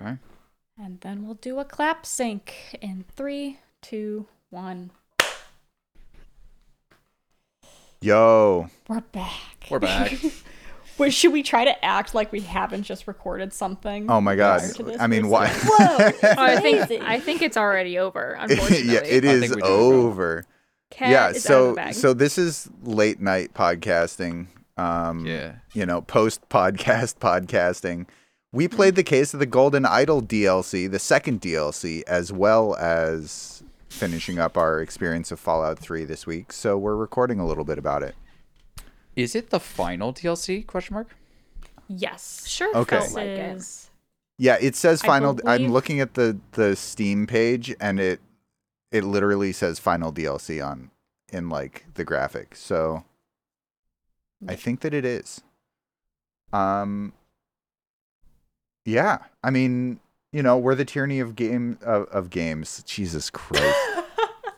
Okay. And then we'll do a clap sync in three, two, one. Yo, We're back. We're back. Wait, should we try to act like we haven't just recorded something? oh my god. prior to this I mean, why? time? Whoa! Oh, I think I think it's already over. Unfortunately, yeah, it I is think we over. Cat yeah, is out of so the bag. so this is late night podcasting. Um, Yeah. you know, post podcast podcasting. We played the case of the Golden Idol DLC, the second DLC, as well as finishing up our experience of Fallout 3 this week. So we're recording a little bit about it. Is it the final DLC? Question mark. yes. sure Okay. felt This like it. is Yeah, it says I final. I'm looking at the the Steam page, and it it literally says final DLC on in like the graphic. So I think that it is. Um. Yeah, I mean, you know, we're the tyranny of game of, of games. Jesus Christ.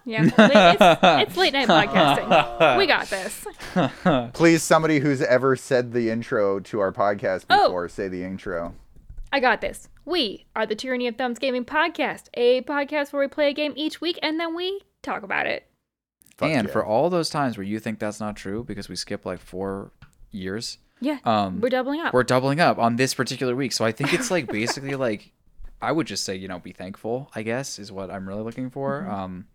Yeah, it's, it's late night podcasting. We got this. Please, somebody who's ever said the intro to our podcast Oh. before, say the intro. I got this. We are the Tyranny of Thumbs Gaming Podcast, a podcast where we play a game each week and then we talk about it. Fuck and yeah. for all those times where you think that's not true because we skip like four years, Yeah, um, we're doubling up. we're doubling up on this particular week. So I think it's like basically like I would just say you know be thankful. I guess is what I'm really looking for. Mm-hmm. Um,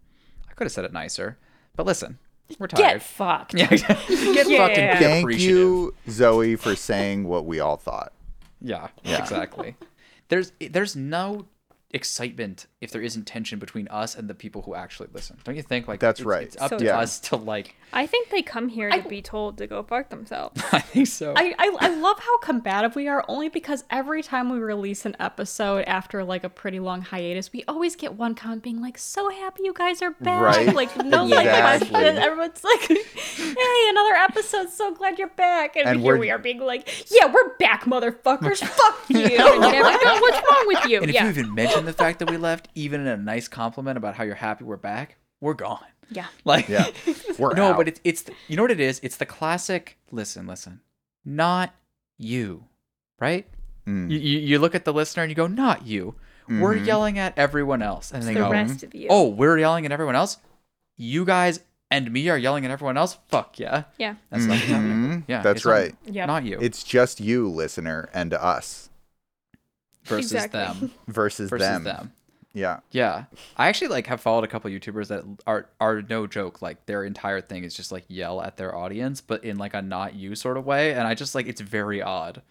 I could have said it nicer, but listen, we're tired. get tired. fucked. yeah, get Yeah. fucking be Thank you, Zoe, for saying what we all thought. Yeah, Yeah. exactly. There's there's no excitement if there isn't tension between us and the people who actually listen. Don't you think? Like That's it's, right. It's up So to Yeah. us to like. I think they come here I- to be told to go fuck themselves. I think so. I, I, I love how combative we are only because every time we release an episode after like a pretty long hiatus, we always get one comment being like, so happy you guys are back. Right. Like, no like Exactly. question. Everyone's like, hey, another episode. So glad you're back. And, And here we're- being like, yeah, we're back, motherfuckers. Fuck you. You never know what's wrong with you. and if yeah. you even mention the fact that we left, even in a nice compliment about how you're happy we're back, we're gone. yeah. Like, Yeah, we're no, out. but it's it's the- you know what it is. It's the classic. Listen, listen, not you, right? Mm. You, you you look at the listener and you go, not you. We're Mhm. yelling at everyone else, and they the go, rest of you. oh, we're yelling at everyone else. You guys and me are yelling at everyone else. Fuck yeah. yeah. That's not Mhm. yeah. That's right. Yep. Not you It's just you, listener, and us versus Exactly. them versus, versus them. them. Yeah. Yeah, I actually like have followed a couple YouTubers that are are no joke. Like their entire thing is just like yell at their audience, but in like a not you sort of way. And I just like it's very odd.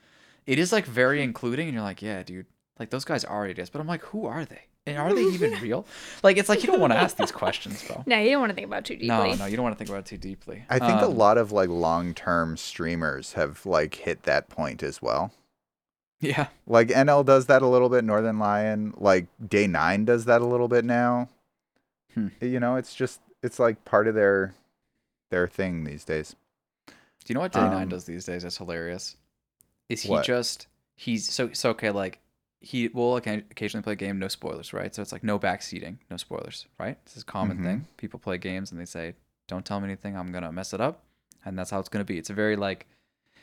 It is like very including, and you're like, yeah, dude, like those guys are idiots. But I'm like, who are they? And are they even real? Like it's like you don't want to ask these questions, bro. No, you don't want to think about it too deeply. No, no, you don't want to think about it too deeply. I think a Um, lot of like long-term streamers have like hit that point as well. Yeah, Like NL does that a little bit, Northernlion, like Day 9 does that a little bit now. Hmm. You know, it's just it's like part of their their thing these days. Do you know what Day Nine Um, does these days? That's hilarious. Is he What? just he's so so okay? Like he will occa- occasionally play a game, no spoilers, right? So it's like no backseating, no spoilers, right? This is a common Mhm. thing. People play games and they say, "Don't tell me anything. I'm gonna mess it up," and that's how it's gonna be. It's a very like,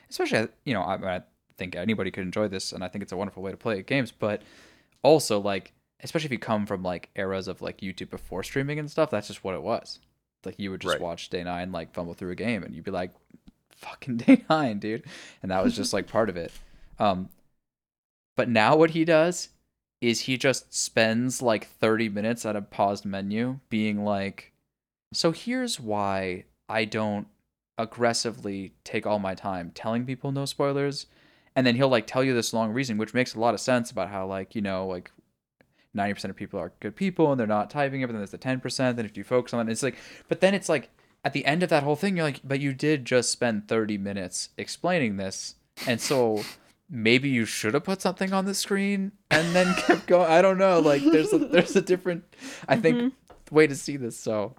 especially you know, I, I think anybody could enjoy this, and I think it's a wonderful way to play games, but also like. Especially if you come from like eras of like YouTube before streaming and stuff, that's just what it was. Like you would just Right. watch Day Nine like fumble through a game, and you'd be like, fucking day nine, dude. And that was just like part of it. Um, but now what he does is he just spends like 30 minutes at a paused menu being like, so here's why I don't aggressively take all my time telling people no spoilers. And then he'll like tell you this long reason, which makes a lot of sense about how like, you know, like 90% of people are good people and they're not typing it, but then there's the 10%. Then if you focus on it, it's like, but then it's like, at the end of that whole thing, you're like, but you did just spend 30 minutes explaining this. And so maybe you should have put something on the screen and then kept going. I don't know. Like there's a, there's a different, I think, mm-hmm. way to see this. So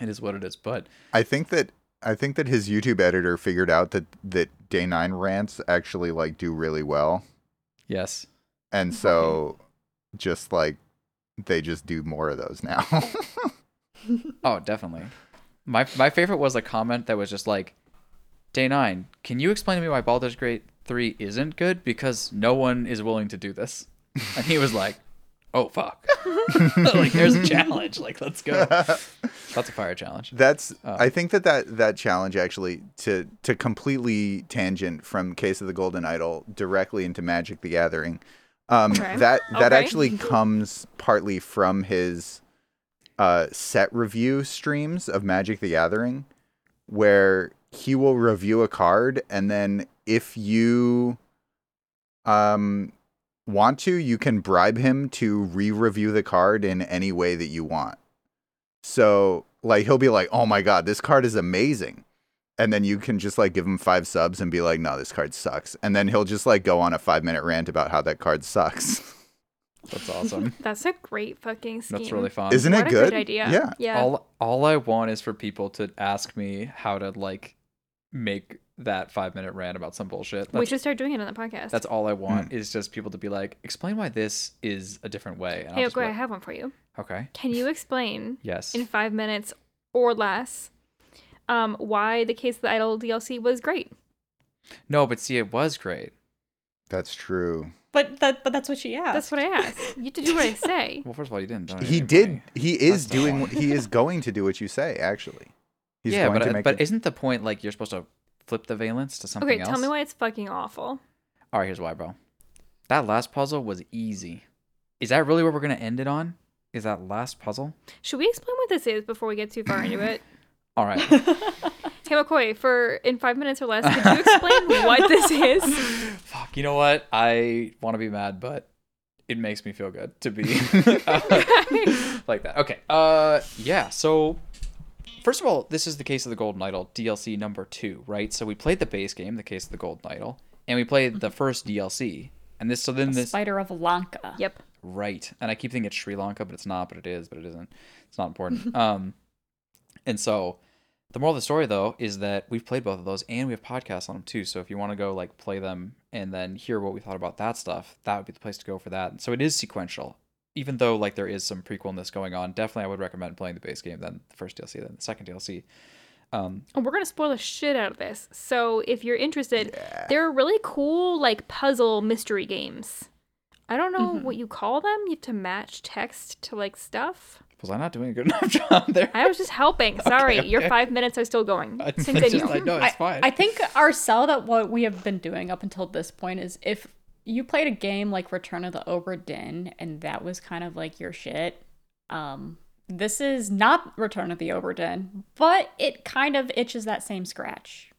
it is what it is. But I think that I think that his YouTube editor figured out that that Day 9 rants actually like do really well. yes. And so just like they just do more of those now. Oh, definitely. My my favorite was a comment that was just like, Day nine, can you explain to me why Baldur's Gate three isn't good? Because no one is willing to do this. and he was like, "Oh fuck, like there's a challenge. Like let's go." That's a fire challenge. That's Oh. I think that, that that challenge actually to to completely tangent from Case of the Golden Idol directly into Magic the Gathering. Um Okay. that that Okay. actually comes partly from his uh set review streams of Magic the Gathering where he will review a card and then if you um want to you can bribe him to re-review the card in any way that you want so like he'll be like, "Oh my god, this card is amazing." And then you can just like give him 5 subs and be like, "No, this card sucks." And then he'll just like go on a 5-minute rant about how that card sucks. That's awesome. That's a great fucking scheme. That's really fun. Isn't What it a good? great idea. Yeah. Yeah. all all I want is for people to ask me how to like make that five minute rant about some bullshit. we should start doing it on the podcast. that's all I want is just people to be like, explain why this is a different way. And I'll hey, just be okay, I have one for you. okay. Can you explain Yes. in five minutes or less um, why the Case of the Idol DLC was great? No, but see, it was great. That's true. But that but that's what she asked. That's what I asked. You have to do what I say. Well, first of all, you didn't. don't He anyway. did he is That's doing point. he is going to do what you say actually. He's yeah, going but to make but it- isn't the point like you're supposed to flip the valence to something Okay, else? tell me why it's fucking awful. All right, here's why, bro. That last puzzle was easy. Is that really what we're gonna end it on? Is that last puzzle? Should we explain what this is before we get too far into it? All right. Hey McCoy, for in five minutes or less, could you explain what this is? Fuck. You know what? I want to be mad, but it makes me feel good to be like that. Okay. Uh, yeah. So, first of all, this is the case of the Golden Idol DLC number two, right? So we played the base game, the case of the Golden Idol, and we played the first DLC, and this. So then this. Spider of Lanka. Yep. Right. And I keep thinking it's Sri Lanka, but it's not, but it is, but it isn't. It's not important. um and so the moral of the story though is that we've played both of those and we have podcasts on them too. So if you want to go like play them and then hear what we thought about that stuff, that would be the place to go for that. And So it is sequential. Even though like there is some prequelness going on, definitely I would recommend playing the base game, then the first DLC, then the second DLC. Um And we're gonna spoil the shit out of this. So if you're interested, they're really cool like puzzle mystery games. I don't know what you call them. You have to match text to like stuff. was I not doing a good enough job there? I was just helping. Sorry, your okay. five minutes are still going. I- I Continue. just- I know it's I. I think our sell that what we have been doing up until this point is if you played a game like Return of the Obra Dinn and that was kind of like your shit, um, this is not Return of the Obra Dinn, but it kind of itches that same scratch.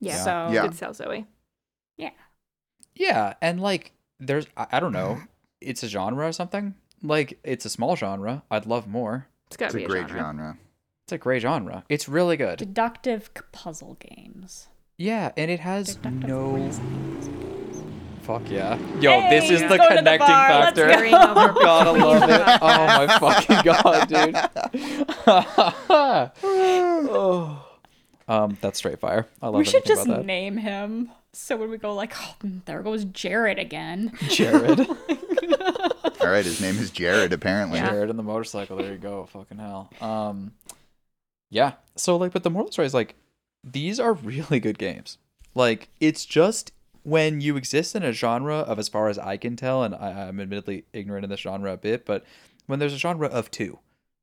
yeah. So Yeah. Good sell, Zoe. yeah. Yeah, and like there's I, I don't know, it's a genre or something. Like it's a small genre. I'd love more. It's gotta it's a be a great genre. genre. It's a great genre. It's really good. Deductive puzzle games. Yeah, and it has Deductive no reasoning puzzle games. Fuck yeah. Yo, this is the let's go to the connecting factor. go. Carrying Gotta love it. Oh my fucking god, dude. oh. Um, that's straight fire. I love We should just that. name him. So when we go like, oh, there goes Jared again. Jared. All right, his name is Jared apparently. Jared and the motorcycle. There you go. Fucking hell. Um, yeah. So like, but the moral of the story is like, these are really good games. Like, it's just when you exist in a genre of, as far as I can tell, and I, I'm admittedly ignorant in this genre a bit, but when there's a genre of two,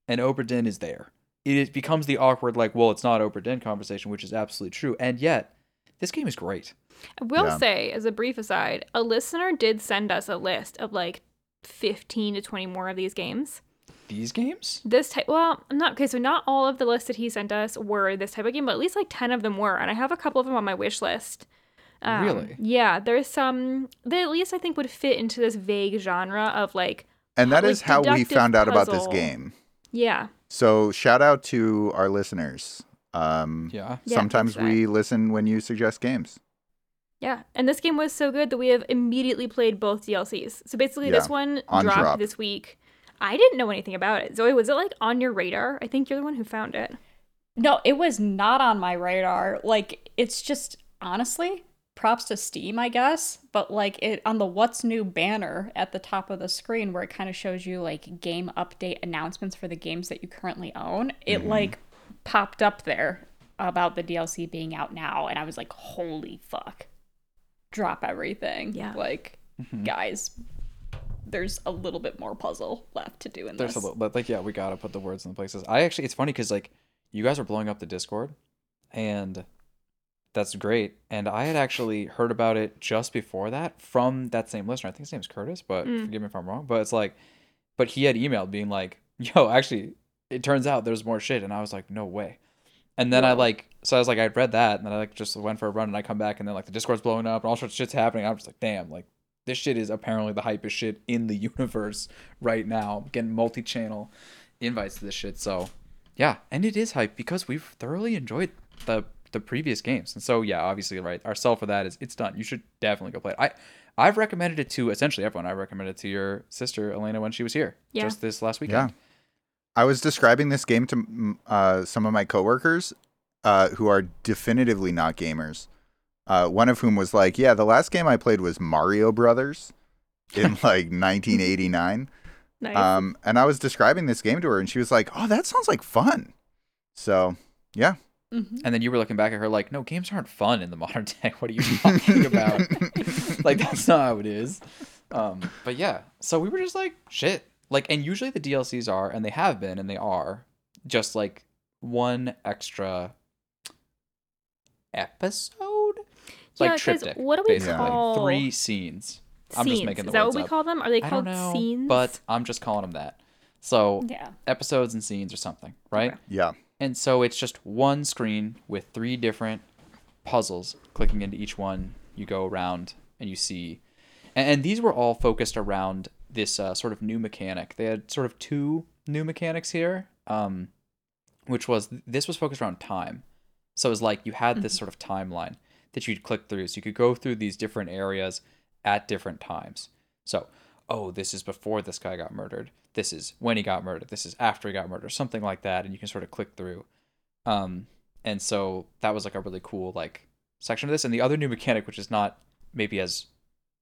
and Obra Dinn is there, it is- becomes the awkward like, well, it's not Obra Dinn conversation, which is absolutely true, and yet this game is great. I will Yeah. say, as a brief aside, a listener did send us a list of like 15 to 20 more of these games. These games, This type, well, I'm not okay. So not all of the lists that he sent us were this type of game, but at least like 10 of them were, and I have a couple of them on my wish list. Um, Really? Yeah, there's some that at least I think would fit into this vague genre of like, And that Like is how we found out about this game. yeah, So shout out to our listeners. Um, yeah. Yeah, sometimes thanks for we listen when you suggest games. yeah. And this game was so good that we have immediately played both DLCs. So basically, this one on dropped drop. this week. I didn't know anything about it. Zoe, was it like on your radar? I think you're the one who found it. No, it was not on my radar. Like, it's just honestly props to Steam, I guess. But like it on the what's new banner at the top of the screen where it kind of shows you like game update announcements for the games that you currently own, it mm-hmm. like popped up there about the DLC being out now, and I was like, holy fuck. Drop everything. Yeah. Like, mm-hmm. guys, there's a little bit more puzzle left to do in There's this. a little, like, yeah, we gotta put the words in the places. I actually, it's funny because like, you guys are blowing up the Discord, and that's great. And I had actually heard about it just before that from that same listener. I think his name's Curtis, but Mm. forgive me if I'm wrong. But it's like, but he had emailed being like, "Yo, actually, it turns out there's more shit," and I was like, "No way." And then I like, so I was like, I'd read that, and then I like just went for a run, and I come back, and then like the Discord's blowing up, and all sorts of shit's happening. I'm just like, damn, like this shit is apparently the hypest shit in the universe right now. I'm getting multi-channel invites to this shit, so yeah, and it is hype because we've thoroughly enjoyed the the previous games, and so yeah, obviously, right, our sell for that is it's done. You should definitely go play it. I I've recommended it to essentially everyone. I recommended it to your sister Elena when she was here, Yeah. just this last weekend. Yeah. I was describing this game to uh, some of my coworkers uh, who are definitively not gamers. Uh, one of whom was like, "Yeah, the last game I played was Mario Brothers in like 1989." Nice. Um, and I was describing this game to her, and she was like, "Oh, that sounds like fun." So, yeah. Mhm. And then you were looking back at her like, no, games aren't fun in the modern day. What are you talking about? like that's not how it is. Um, but yeah, so we were just like, shit. Like, and usually the DLCs are, and they have been, and they are, just like one extra episode. Yeah, like 'cause triptych. what do we basically. call- three scenes? I'm just scenes. making the Is that words what we up. call them? Are they I called don't know, scenes? but I'm just calling them that. So Yeah. episodes and scenes or something, right? Okay. Yeah. And so it's just one screen with three different puzzles. Clicking into each one, you go around and you see. And, and these were all focused around this uh, sort of new mechanic. They had sort of two new mechanics here, um, which was this was focused around time. So it was like you had this sort of timeline that you'd click through. So you could go through these different areas at different times. So, oh, this is before this guy got murdered. This is when he got murdered. This is after he got murdered. Something like that, and you can sort of click through. Um, and so that was like a really cool like section of this. And the other new mechanic, which is not maybe as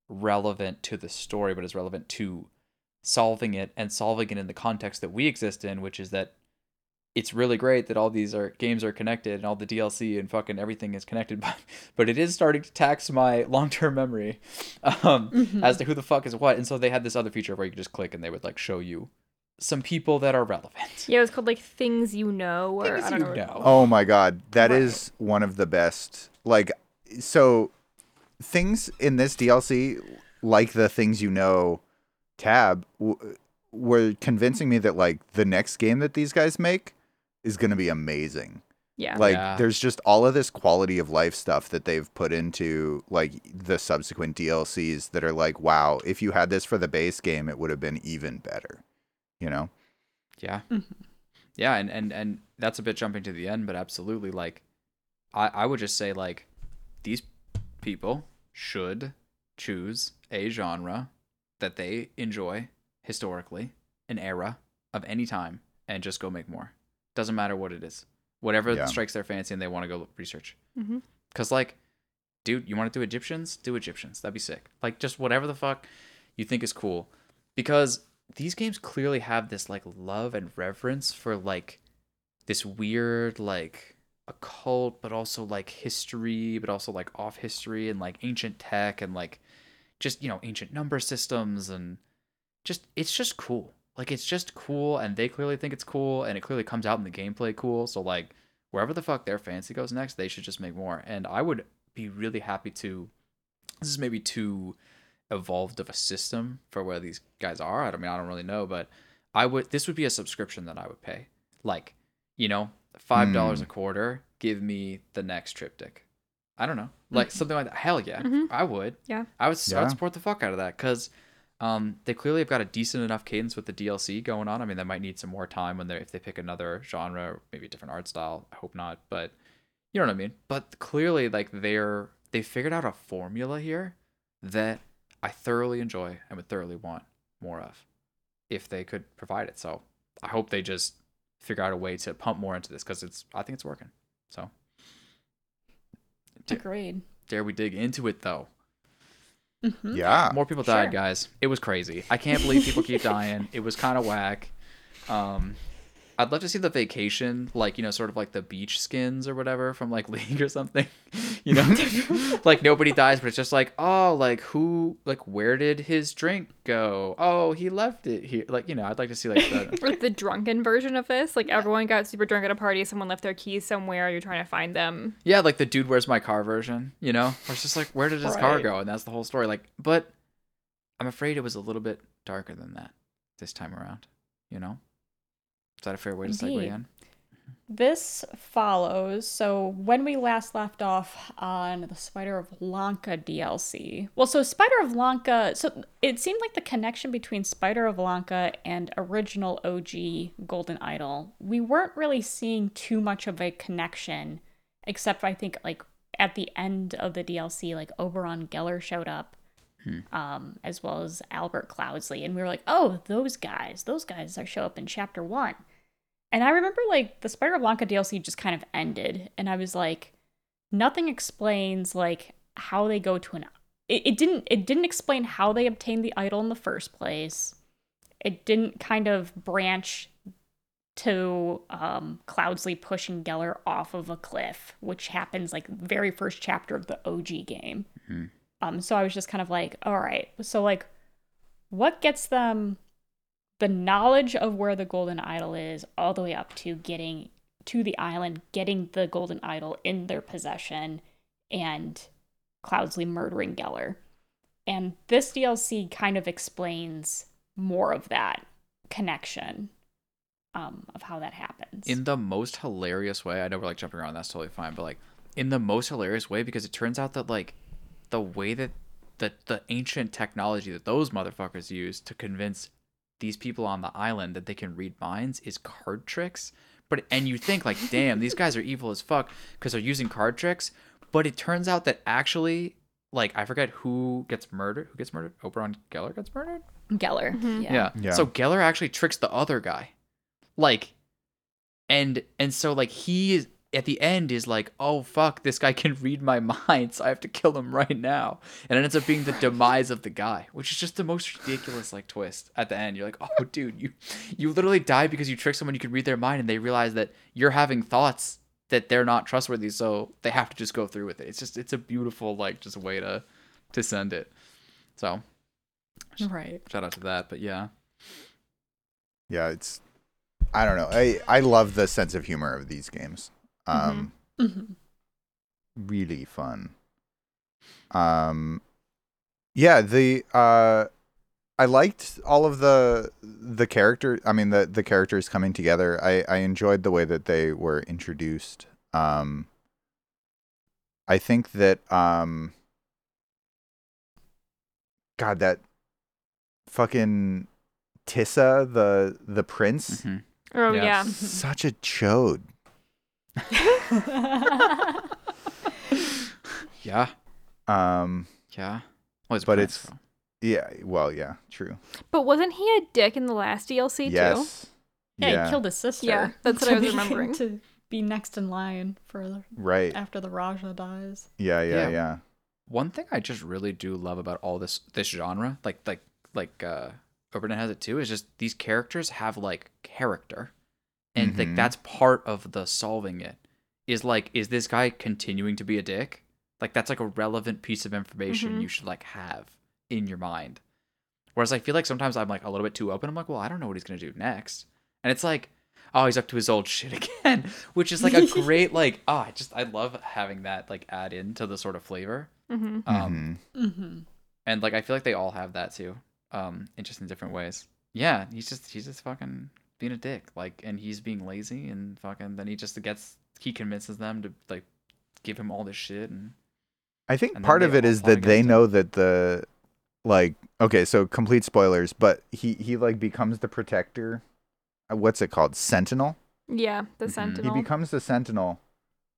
relevant to the story, but is relevant to solving it and solving it in the context that we exist in, which is that it's really great that all these are games are connected and all the DLC and fucking everything is connected, but but it is starting to tax my long term memory um, Mhm. as to who the fuck is what. And so they had this other feature where you could just click and they would like show you some people that are relevant. yeah, it was called like things you know, or Things I don't you know. know. Oh my god, that is Right. one of the best. Like, so things in this DLC, like the things you know tab, w- were convincing me that like the next game that these guys make is gonna be amazing. Yeah. Like, Yeah. there's just all of this quality of life stuff that they've put into like the subsequent DLCs that are like, wow, if you had this for the base game, it would have been even better. You know? Yeah. Mhm. Yeah, and, and and that's a bit jumping to the end, but absolutely like I, I would just say like these people should choose a genre that they enjoy historically, an era of any time, and just go make more. Doesn't matter what it is. Whatever Yeah. strikes their fancy and they want to go research. hmm Cause like, dude, you want to do Egyptians? Do Egyptians. That'd be sick. Like just whatever the fuck you think is cool. Because these games clearly have this like love and reverence for like this weird like occult, but also like history, but also like off history and like ancient tech and like just you know ancient number systems and just it's just cool. Like it's just cool, and they clearly think it's cool, and it clearly comes out in the gameplay cool. So like wherever the fuck their fancy goes next, they should just make more. And I would be really happy to. This is maybe too evolved of a system for where these guys are. I don't mean I don't really know, but I would. This would be a subscription that I would pay. Like you know, five dollars Mm. a quarter. Give me the next triptych. I don't know, like something like that. Hell yeah, Mhm. I would. Yeah. I would, I would support the fuck out of that because um, they clearly have got a decent enough cadence with the DLC going on. I mean, they might need some more time when they if they pick another genre, maybe a different art style. I hope not, but you know what I mean. But clearly, like they're they figured out a formula here that I thoroughly enjoy and would thoroughly want more of if they could provide it. So I hope they just figure out a way to pump more into this because it's I think it's working. So. Agreed. dare we dig into it though? Mhm. Yeah. More people died, Sure. guys. It was crazy. I can't believe people keep dying. It was kind of whack. Um, I'd love to see the vacation, like you know, sort of like the beach skins or whatever from like League or something. You know, like nobody dies, but it's just like, oh, like who, like where did his drink go? Oh, he left it here. Like you know, I'd like to see like the Or the drunken version of this. Like everyone got super drunk at a party, someone left their keys somewhere, you're trying to find them. yeah, like the dude, where's my car version. You know, where it's just like, where did his car go? And that's the whole story. Like, but I'm afraid it was a little bit darker than that this time around. You know, is that a fair way to segue in? This follows. So when we last left off on the Spider of Lanka DLC, well, so Spider of Lanka, so it seemed like the connection between Spider of Lanka and original OG Golden Idol, we weren't really seeing too much of a connection, except I think like at the end of the DLC, like Oberon Geller showed up. Um, as well as Albert Cloudsley, and we were like, "Oh, those guys! Those guys are show up in Chapter One." And I remember like the Spider Blanca DLC just kind of ended, and I was like, nothing explains like how they go to an. It, it didn't. It didn't explain how they obtained the idol in the first place. It didn't kind of branch to um, Cloudsley pushing Geller off of a cliff, which happens like very first chapter of the OG game. Um, so I was just kind of like, all right, so like, what gets them the knowledge of where the golden idol is all the way up to getting to the island, getting the golden idol in their possession, and Cloudsley murdering Geller. And this DLC kind of explains more of that connection um, of how that happens. in the most hilarious way. I know we're like jumping around, that's totally fine, but like in the most hilarious way because it turns out that like the way that the the ancient technology that those motherfuckers use to convince these people on the island that they can read minds is card tricks. But and you think like, damn, these guys are evil as fuck because they're using card tricks. But it turns out that actually, like, I forget who gets murdered. Who gets murdered? Oberon Geller gets murdered. Geller. Mm-hmm. Yeah. Yeah. Yeah. So Geller actually tricks the other guy. Like and and so like he is at the end is like, "Oh fuck, this guy can read my mind, so I have to kill him right now." And it ends up being the demise of the guy, which is just the most ridiculous like twist at the end. You're like, "Oh dude, you you literally die because you trick someone you can read their mind and they realize that you're having thoughts that they're not trustworthy, so they have to just go through with it." It's just it's a beautiful like just way to to send it. So, Right. shout out to that, but yeah. Yeah, it's I don't know. I I love the sense of humor of these games. Um Mhm. really fun. Um yeah, the uh I liked all of the the character I mean the the characters coming together. I I enjoyed the way that they were introduced. Um I think that um God that fucking Tissa the the prince Mhm. Oh Yeah. yeah. such a chode. Yeah. Um Yeah. Well, But Prince, it's- though. yeah, well, yeah, true. But wasn't he a dick in the last DLC too? yes. Yeah, he killed his sister. Yeah, that's what I was remembering. To be next in line for the, Right. after the Raja dies. Yeah, yeah, Yeah. yeah. one thing I just really do love about all this this genre, like like like uh Obra Dinn has it too, is just these characters have like character. And like Mhm. that's part of the solving it. Is like, is this guy continuing to be a dick? Like that's like a relevant piece of information Mhm. you should like have in your mind. Whereas I feel like sometimes I'm like a little bit too open. I'm like, well, I don't know what he's gonna do next. And it's like, oh, he's up to his old shit again. Which is like a great like, oh, I just I love having that like add into the sort of flavor. Mm-hmm. Um Mhm. Mm-hmm. and like I feel like they all have that too, um, in just in different ways. Yeah, he's just he's just fucking being a dick, like, and he's being lazy, and fucking then he just gets he convinces them to like give him all this shit, and I think And part of it all is plot that they against him. know that the like okay, so complete spoilers, but he he like becomes the protector. Uh, What's it called? Sentinel. Yeah, the Mhm. Sentinel. He becomes the sentinel,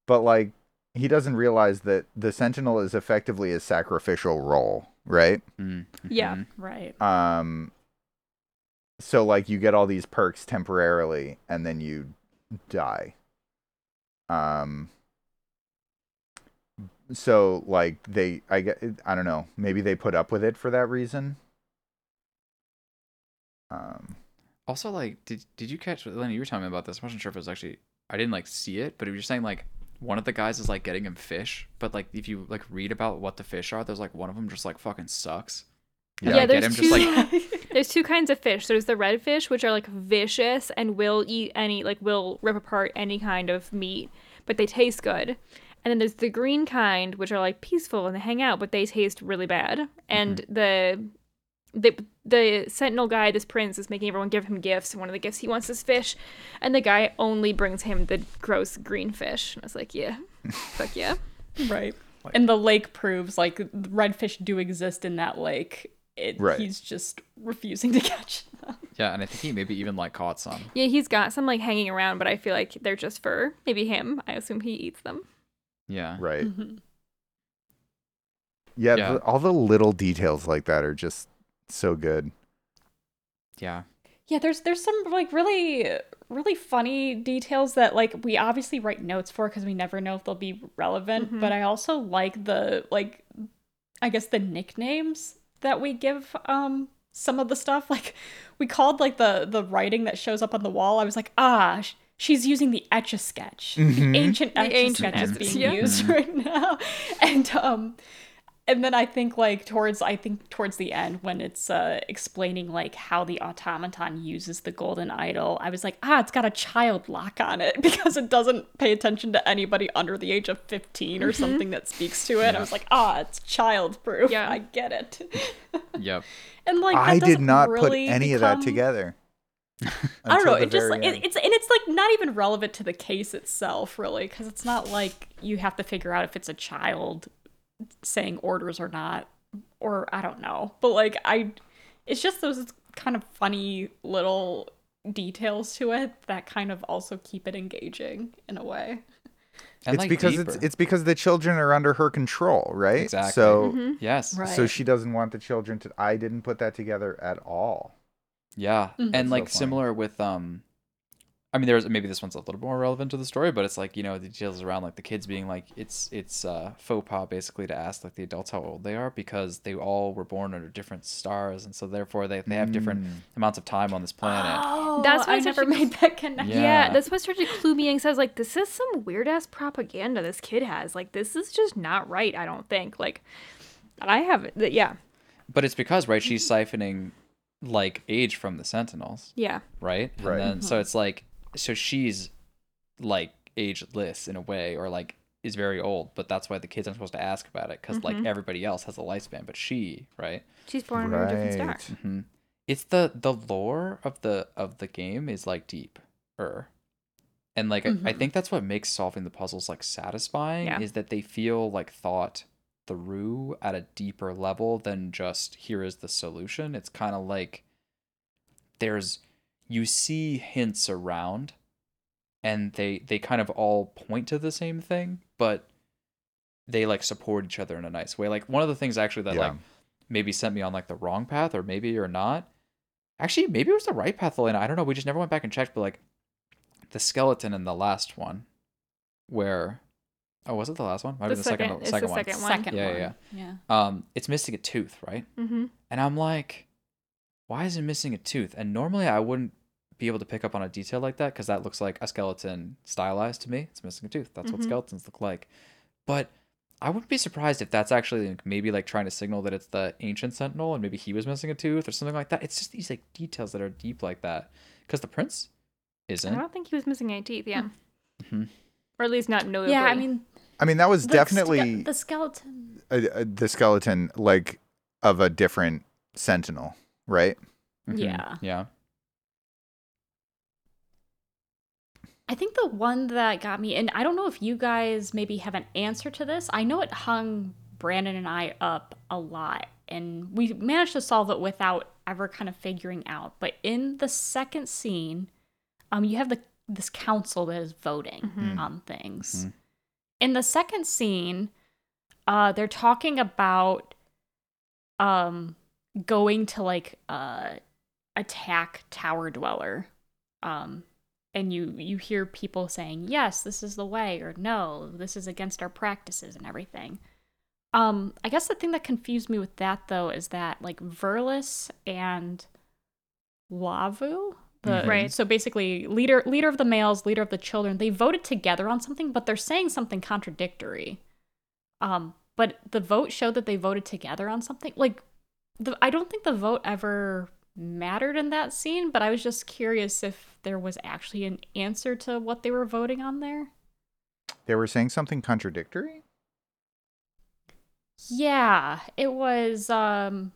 but like he doesn't realize that the sentinel is effectively a sacrificial role, right? mm, Yeah. mhm. Right. Um so like you get all these perks temporarily and then you die. Um so like they I get I don't know, maybe they put up with it for that reason. Um Also, like, did did you catch Lenny? You were telling me about this. I wasn't sure if it was actually. I didn't like see it, but if you're saying like one of the guys is like getting him fish, but like if you like read about what the fish are, there's like one of them just like fucking sucks. And Yeah, there's get him just two- like There's two kinds of fish. There's the red fish, which are like vicious and will eat any, like will rip apart any kind of meat, but they taste good. And then there's the green kind, which are like peaceful and they hang out, but they taste really bad. And mm-hmm. the the the sentinel guy, this prince, is making everyone give him gifts, and one of the gifts he wants is fish, and the guy only brings him the gross green fish. And I was like, yeah, fuck yeah. Right. and the lake proves like redfish do exist in that lake. It, Right. He's just refusing to catch them. yeah, and I think he maybe even like caught some. Yeah, he's got some like hanging around, but I feel like they're just for maybe him. I assume he eats them. Yeah, Right. Mhm. Yeah, Yeah. The, all the little details like that are just so good. yeah, Yeah, there's there's some like really really funny details that like we obviously write notes for because we never know if they'll be relevant. But I also like the like I guess the nicknames that we give um some of the stuff. Like we called like the the writing that shows up on the wall. I was like, ah, sh- she's using the etch a sketch, the ancient etch a sketch is being yeah. used right now, and um and then I think like towards I think towards the end when it's uh explaining like how the automaton uses the golden idol, I was like, ah, it's got a child lock on it because it doesn't pay attention to anybody under the age of 15 or something that speaks to it. I was like, ah, it's child proof. Yeah. I get it. yep. and like I did doesn't really put any of that together. I don't know. It just like it, it's and it's like not even relevant to the case itself, really, because it's not like you have to figure out if it's a child saying orders or not, or I don't know. But like I, it's just those kind of funny little details to it that kind of also keep it engaging in a way. And it's like because it's deeper. it's because the children are under her control, right? Exactly. So yes, Right. so she doesn't want the children to. I didn't put that together at all. Yeah, Mhm. and so like funny. similar with um, I mean, there's maybe this one's a little more relevant to the story, but it's like you know the details around like the kids being like it's it's uh faux pas basically to ask like the adults how old they are because they all were born under different stars and so therefore they they have different amounts of time on this planet. Oh, That's I never made that connection. Yeah. Yeah, that's what started to clue me in. 'cause I like, this is some weird ass propaganda this kid has. Like, this is just not right. I don't think. Like, I have it. Yeah, But it's because right she's siphoning like age from the Sentinels, yeah. right? Right. And then so it's like so she's like ageless in a way or like is very old, but that's why the kids aren't supposed to ask about it because like mm-hmm. everybody else has a lifespan, but she, right? She's born under a different Right. star. hmm It's the the lore of the of the game is like deeper, and like I, I mm-hmm. think that's what makes solving the puzzles like satisfying Yeah. is that they feel like thought through at a deeper level than just here is the solution. It's kind of like there's you see hints around, and they they kind of all point to the same thing, but they like support each other in a nice way. Like one of the things actually that Yeah. like maybe sent me on like the wrong path or maybe or not. Actually, maybe it was the right path, Elena. I don't know. We just never went back and checked, but like the skeleton in the last one, where oh, was it the last one? Might The the second, second- second the one. second one. Second Yeah, one. yeah, yeah. Um, it's missing a tooth, right? Mm-hmm. And I'm like, why is it missing a tooth? And normally I wouldn't be able to pick up on a detail like that because that looks like a skeleton stylized to me. It's missing a tooth. That's what Mhm. skeletons look like. But I wouldn't be surprised if that's actually maybe like trying to signal that it's the ancient sentinel and maybe he was missing a tooth or something like that. It's just these like details that are deep like that. Because the prince isn't. I don't think he was missing any teeth. Yeah, Mhm. or at least not notably. Yeah, I mean, I mean, that was the definitely ske- the skeleton. a, a, the skeleton like of a different sentinel, right? Mhm. Yeah. Yeah. I think the one that got me, and I don't know if you guys maybe have an answer to this. I know it hung Brandon and I up a lot, and we managed to solve it without ever kind of figuring out. But in the second scene, um, you have the this council that is voting on things. Mhm. In the second scene, uh, they're talking about um going to like uh attack Tower Dweller. Um and you you hear people saying, "Yes, this is the way," or "No, this is against our practices and everything." Um I guess the thing that confused me with that though is that like Verlis and Lavu, The, Right. So basically, leader leader of the males, leader of the children, they voted together on something, but they're saying something contradictory. Um, but the vote showed that they voted together on something. Like, the I don't think the vote ever mattered in that scene, but I was just curious if there was actually an answer to what they were voting on there. They were saying something contradictory? Yeah, it was um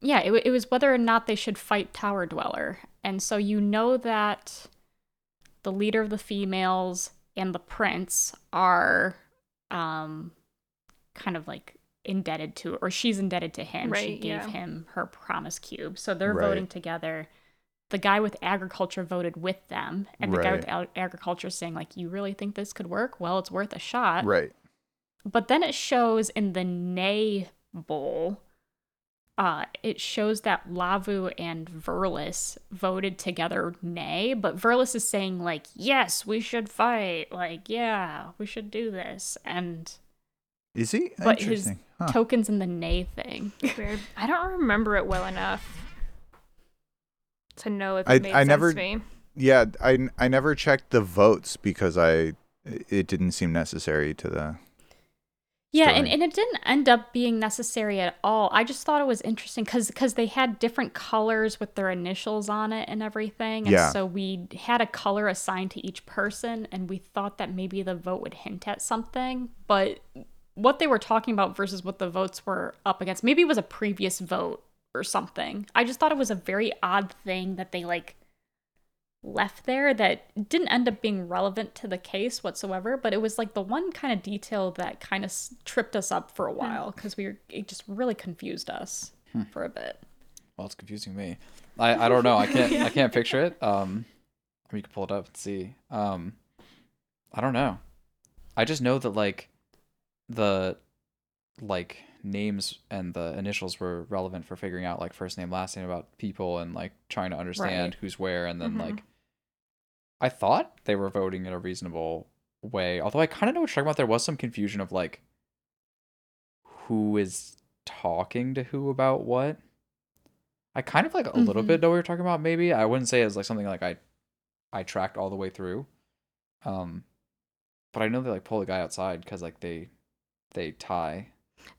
yeah, it, it was whether or not they should fight Tower Dweller. And so you know that the leader of the females and the prince are um kind of like indebted to or she's indebted to him. she gave yeah. him her promise cube. So they're Right. voting together. The guy with agriculture voted with them, and the guy with ag- agriculture is saying like, "You really think this could work? Well, it's worth a shot." Right. but then it shows in the Nay Bowl, uh, it shows that Lavu and Verlis voted together nay, but Verlis is saying like, yes, we should fight, like, yeah, we should do this, and Is he? but his Huh. tokens in the nay thing. Weird. I don't remember it well enough to know if it I- made I sense never- to me. Yeah, I I never checked the votes because I it didn't seem necessary to the Yeah, and, story. and it didn't end up being necessary at all. I just thought it was interesting because they had different colors with their initials on it and everything. And Yeah. so we had a color assigned to each person, and we thought that maybe the vote would hint at something. But what they were talking about versus what the votes were up against, maybe it was a previous vote or something. I just thought it was a very odd thing that they like left there that didn't end up being relevant to the case whatsoever but it was like the one kind of detail that kind of s- tripped us up for a while because we were it just really confused us for a bit Well, it's confusing me. I, I don't know. I can't I can't picture it. Um, I mean, you can pull it up and see. Um, I don't know. I just know that like the like names and the initials were relevant for figuring out like first name last name about people and like trying to understand Right. who's where and then Mhm. like I thought they were voting in a reasonable way. Although I kind of know what you're talking about. There was some confusion of like who is talking to who about what. I kind of like a little Mhm. bit know what you're talking about. Maybe I wouldn't say it's like something like I, I tracked all the way through, um, but I know they like pull the guy outside because like they, they tie.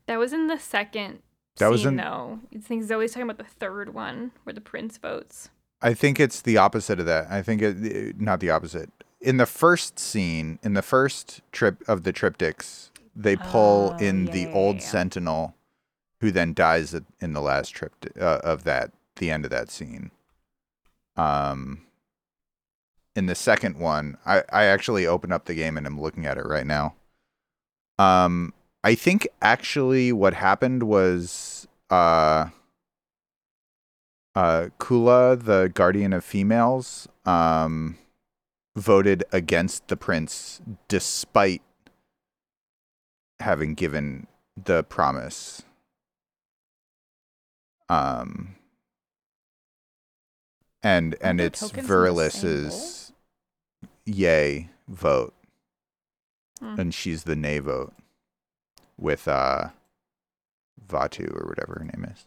That was in the second That was scene, in- though. I think Zoe's talking about the third one where the prince votes. I think it's the opposite of that. I think it not the opposite. In the first scene, in the first trip of the triptychs, they pull Oh, in yeah, the yeah, old yeah. sentinel, who then dies in the last trip uh, of that, the end of that scene. Um, in the second one, I I actually opened up the game and I'm looking at it right now. Um, I think actually what happened was uh uh Kula, the guardian of females, um voted against the prince despite having given the promise. Um and and it's tokens in the same Verilis's yay vote Hmm. and she's the nay vote with uh Vatu or whatever her name is.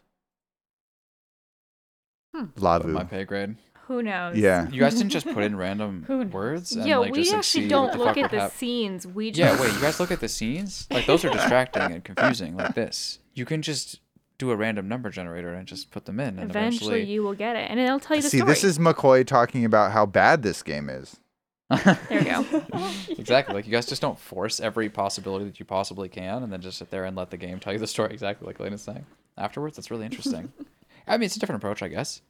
Hmm. But my Lavu. pay grade. Who knows? Yeah. You guys didn't just put in random Who words and Yeah, like we just actually see don't look at the hap- scenes. We just Yeah, wait, you guys look at the scenes? Like those are distracting and confusing like this. You can just do a random number generator and just put them in and eventually, eventually, you will get it, and it'll tell you the See, story. this is McCoy talking about how bad this game is. There we go. exactly. Like you guys just don't force every possibility that you possibly can and then just sit there and let the game tell you the story exactly like Lena's saying. Afterwards, that's really interesting. I mean, it's a different approach, I guess.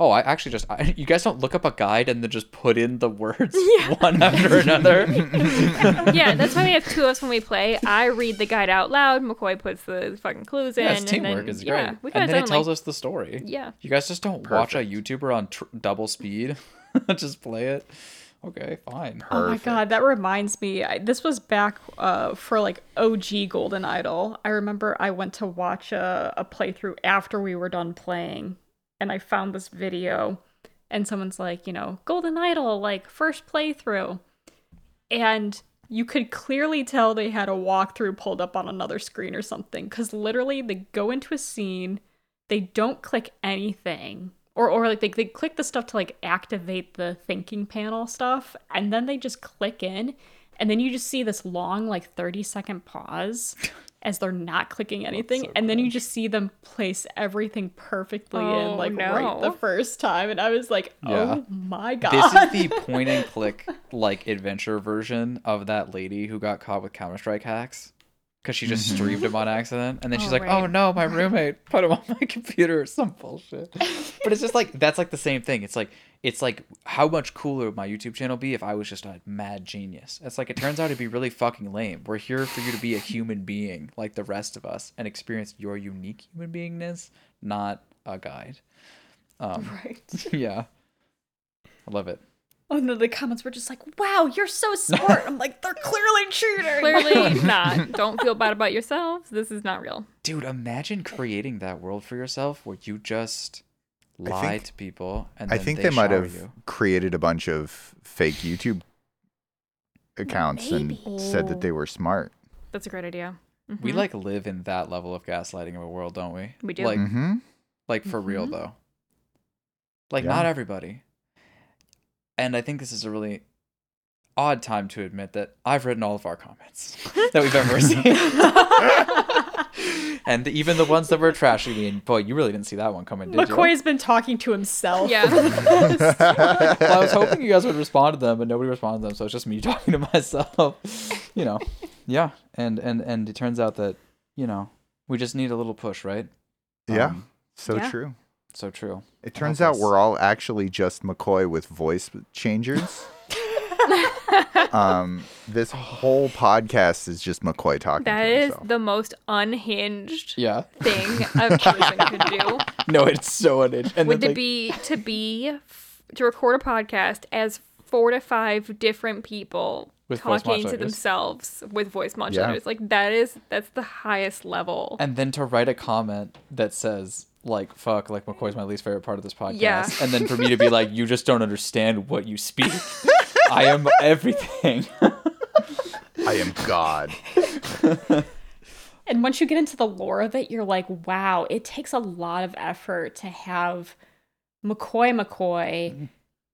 Oh, I actually just I, you guys don't look up a guide and then just put in the words one after another. yeah, that's why we have two of us when we play. I read the guide out loud. McCoy puts the fucking clues in. yeah, it's and teamwork. then, it's yeah, great. We could and then it tells like, us the story. Yeah. You guys just don't watch a YouTuber on tr- double speed. just play it. Okay, fine. Oh my god, that reminds me. I, this was back uh, for like OG Golden Idol. I remember I went to watch a, a playthrough after we were done playing, and I found this video, and someone's like, you know, Golden Idol, like first playthrough, and you could clearly tell they had a walkthrough pulled up on another screen or something, because literally they go into a scene, they don't click anything or or like they, they click the stuff to like activate the thinking panel stuff and then they just click in and then you just see this long like 30 second pause as they're not clicking anything so and then you just see them place everything perfectly Oh, in like no. right the first time and i was like Yeah. oh my god This is the point and click like adventure version of that lady who got caught with Counter Strike hacks because she just streamed him on accident, and then she's Oh, like, right. "Oh no, my roommate put him on my computer or some bullshit." But it's just like that's like the same thing. It's like it's like how much cooler would my YouTube channel be if I was just a mad genius? It's like it turns out to be really fucking lame. We're here for you to be a human being like the rest of us and experience your unique human beingness, not a guide. Um, right yeah, I love it. Oh no the comments were just like wow you're so smart i'm like they're clearly cheating Clearly not. Don't feel bad about yourselves. This is not real. Dude, imagine creating that world for yourself where you just lie think- to people and I think they, they, might have you. created a bunch of fake YouTube accounts Maybe. and said that they were smart. That's a great idea. We Mhm. like live in that level of gaslighting of a world, don't we? We do. Like, hmm like for real Mhm. though. Like Yeah. not everybody. And I think this is a really odd time to admit that I've written all of our comments that we've ever received. and even the ones that were trashy mean, boy, you really didn't see that one coming, did you? mccoy's been talking to himself Yeah. well, I was hoping you guys would respond to them, but nobody responded to them, so it's just me talking to myself. You know, yeah, and and and it turns out that you know we just need a little push, right? Yeah. Um, So Yeah. true. So true. It turns out we're all actually just McCoy with voice changers. um, this whole podcast is just McCoy talking That to is the most unhinged Yeah. thing a person could do. No, it's so unhinged. And Would then, to be to be to record a podcast as four to five different people With talking to themselves with voice modulators. Like that is that's the highest level. and then to write a comment that says like "fuck," like McCoy's my least favorite part of this podcast, Yeah. and then for me to be like, "You just don't understand what you speak." I am everything. I am God. And once you get into the lore of it, you're like, wow, it takes a lot of effort to have McCoy McCoy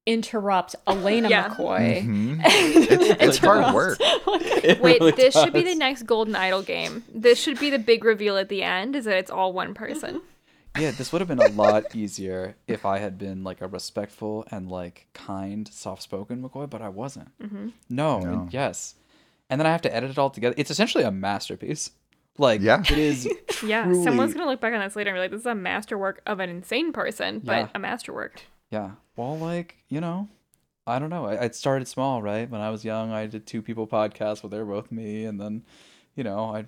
interrupt Elena Yeah. McCoy. Mhm. It's, it's hard work. It Wait, really this should be the next Golden Idol game. This should be the big reveal at the end is that it's all one person. Yeah, this would have been a lot easier if I had been like a respectful and like kind, soft-spoken McCoy, but I wasn't. Mm-hmm. No, No. and yes, and then I have to edit it all together. It's essentially a masterpiece. Like, Yeah. it is. Yeah, truly- someone's gonna look back on this later and be like, "This is a masterwork of an insane person, but Yeah. a masterwork." Yeah. Well, like you know, I don't know. I, I started small, right? When I was young, I did two people podcasts, where they were both me, and then, you know, I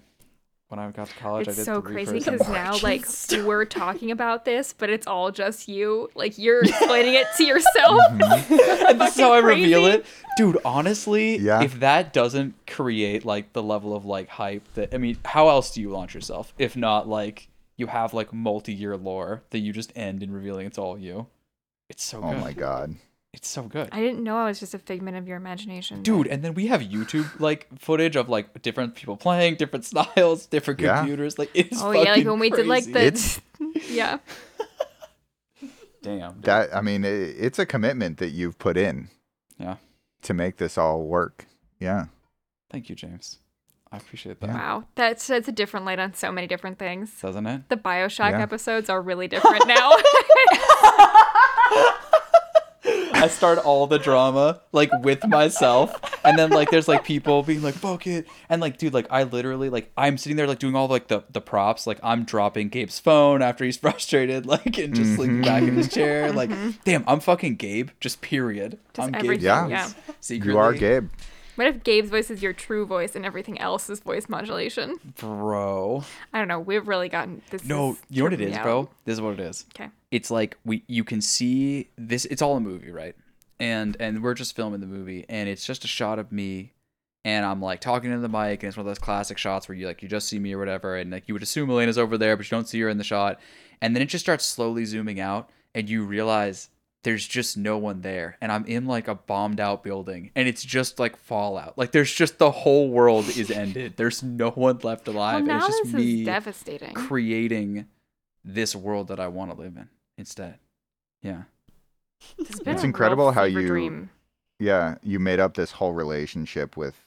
when I got to college, I It's did so crazy because now, like, we're talking about this, but it's all just you. Like, you're explaining it to yourself. Mm-hmm. and this is how I fucking reveal crazy. it, dude. Honestly, Yeah. if that doesn't create like the level of like hype that I mean, how else do you launch yourself if not like you have like multi-year lore that you just end in revealing it's all you? It's so Oh good. my God. It's so good. I didn't know I was just a figment of your imagination. Dude, and then we have YouTube like footage of like different people playing, different styles, different Yeah. computers. Like it's Oh yeah, like fucking when we did like crazy. the It's yeah. damn. dude. that. I mean, it, it's a commitment that you've put in. Yeah. To make this all work. Yeah. Thank you, James. I appreciate that. Yeah. Wow, that sheds a different light on so many different things. Doesn't it? The Bioshock Yeah. episodes are really different now. I start all the drama like with myself, and then like there's like people being like "fuck it," and like dude, like I literally like I'm sitting there like doing all like the the props, like I'm dropping Gabe's phone after he's frustrated, like and just like back in his chair, mm-hmm. like mm-hmm. damn, I'm fucking Gabe, just period. Just I'm Gabe. Yeah. yeah. Secretly, You are Gabe. what if Gabe's voice is your true voice and everything else is voice modulation? bro. I don't know. We've really gotten this. No, you know what it is, tripping is, me bro. This is what it is. Okay. It's like we you can see this it's all a movie right? And and we're just filming the movie and it's just a shot of me and i'm like talking to the mic and it's one of those classic shots where you like you just see me or whatever and like you would assume elena's over there but you don't see her in the shot. And then it just starts slowly zooming out and you realize there's just no one there and i'm in like a bombed out building and it's just like fallout. Like there's just the whole world is ended. There's no one left alive Well, and now it's just this me is devastating. creating this world that I want to live in instead. Yeah. This been It's incredible how you- dream. Yeah, you made up this whole relationship with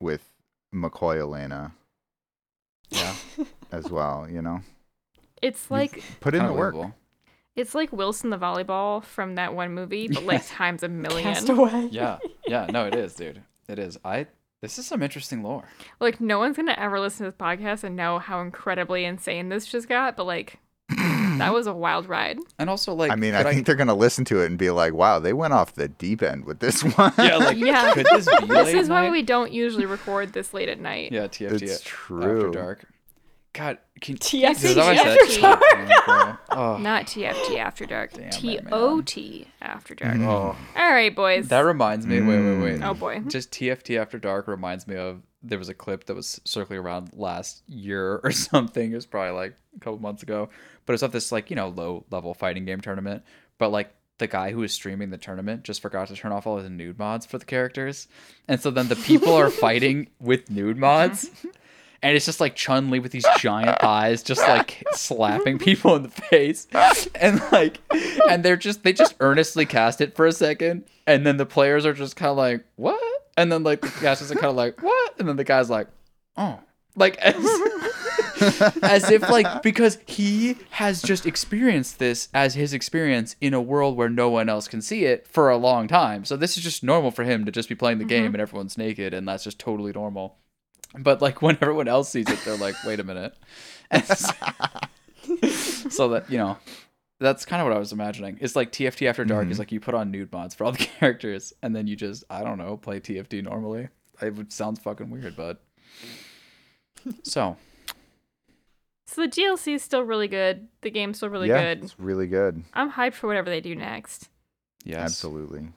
with McCoy Elena Yeah. as well. You know, It's like put in the work. it's like Wilson the volleyball from that one movie, but like times a million. Castaway. Yeah. Yeah. No, it is, dude. It is. I. This is some interesting lore. Like no one's gonna ever listen to this podcast and know how incredibly insane this just got, but like that was a wild ride. And also, like, I mean, I could think they're gonna listen to it and be like, "Wow, they went off the deep end with this one." Yeah. Like. Yeah. Could this be This late is why night? we don't usually record this late at night. Yeah. TFT. it's After true. dark. God. Can, TFT Is that what I after said? dark. Oh. Not TFT after dark. Damn it, T man. O T after dark. Mm. Oh. All right, boys. That reminds me. Wait, wait, wait. Mm. oh boy. Just TFT After Dark reminds me of there was a clip that was circling around last year or something. It was probably like a couple months ago, but it's of this like you know low level fighting game tournament. But like the guy who was streaming the tournament just forgot to turn off all his nude mods for the characters, and so then the people are fighting with nude mods. And it's just like Chun Li with these giant thighs, just like slapping people in the face, and like, and they're just they just earnestly cast it for a second, and then the players are just kind of like, what? And then like the casters are kind of like, what? And then the guy's like, oh, like as, as if like because he has just experienced this as his experience in a world where no one else can see it for a long time. So this is just normal for him to just be playing the game mm-hmm. and everyone's naked, and that's just totally normal. But like when everyone else sees it, they're like, wait a minute. So, so that you know, that's kind of what I was imagining. It's like TFT After Dark is mm-hmm. like you put on nude mods for all the characters, and then you just I don't know play TFT normally. It sounds fucking weird, but so So the DLC is still really good. The game's still really yeah, good. it's really good. I'm hyped for whatever they do next. yes, Absolutely.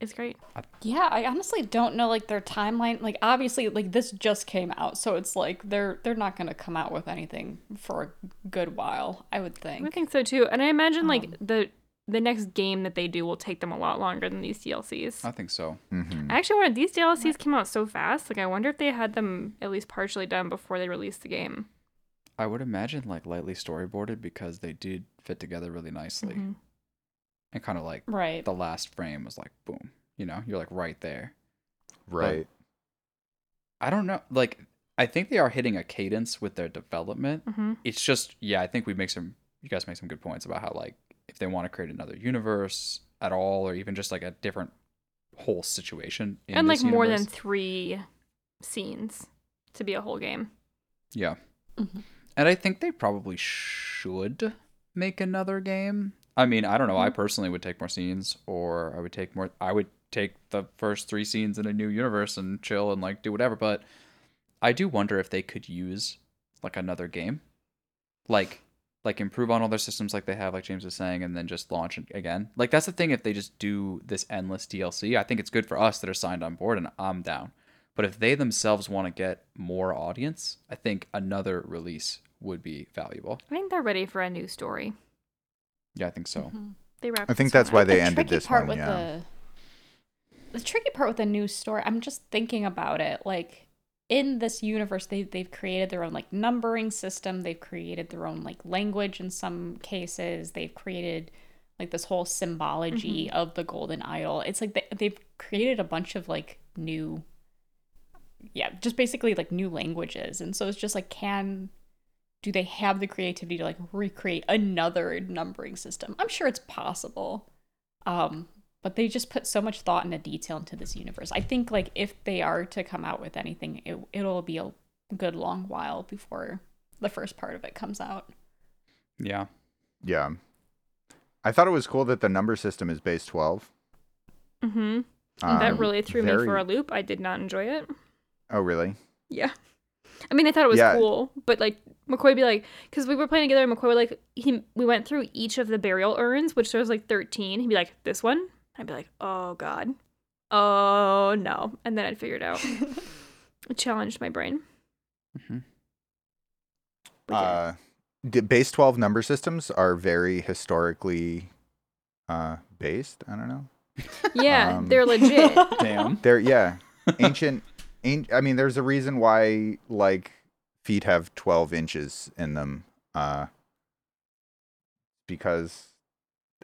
It's great. Yeah, I honestly don't know like their timeline. Like obviously like this just came out, so it's like they're they're not going to come out with anything for a good while, I would think. I think so too. And I imagine like Um, the the next game that they do will take them a lot longer than these DLCs. I think so. hmm I actually wonder these DLCs came out so fast. Like I wonder if they had them at least partially done before they released the game. I would imagine like lightly storyboarded because they did fit together really nicely, Mhm. And kind of like Right. the last frame was like boom, you know, you're like right there. Right. I don't know, like I think they are hitting a cadence with their development. Mhm. It's just yeah, I think we make some you guys make some good points about how like if they want to create another universe at all or even just like a different whole situation in And like this more than three scenes to be a whole game. yeah. Mhm. And I think they probably should make another game. I mean, I don't know. Mm-hmm. I personally would take more scenes, or I would take more. I would take the first three scenes in a new universe and chill and like do whatever. But I do wonder if they could use like another game, like like improve on all their systems like they have, like James was saying, and then just launch it again. Like that's the thing. If they just do this endless DLC, I think it's good for us that are signed on board, and I'm down. But if they themselves want to get more audience, I think another release would be valuable. I think they're ready for a new story. Yeah, I think so. Mhm. They wrapped I think that's why they the ended this part one, with yeah. the the tricky part with the new story i'm just thinking about it like in this universe they, they've created their own like numbering system they've created their own like language in some cases they've created like this whole symbology of the golden idol it's like they, they've created a bunch of like new yeah just basically like new languages and so it's just like can do they have the creativity to like recreate another numbering system i'm sure it's possible um but they just put so much thought and detail into this universe i think like if they are to come out with anything it, it'll be a good long while before the first part of it comes out Yeah. Yeah. I thought it was cool that the number system is base 12. Mhm. that Um, really threw me for a loop. I did not enjoy it. Oh, really? Yeah. I mean, I thought it was Yeah. cool, but like McCoy would be like, because we were playing together, and McCoy would like he we went through each of the burial urns, which there was like thirteen. He'd be like, this one. I'd be like, oh god, oh no, and then I'd figure it out. it challenged my brain. Mm-hmm. Yeah. Uh, d- base 12 number systems are very historically uh, based. I don't know. yeah, um, they're legit. Damn. They're, yeah, ancient. an- I mean, there's a reason why, like, feet have 12 inches in them. Uh, because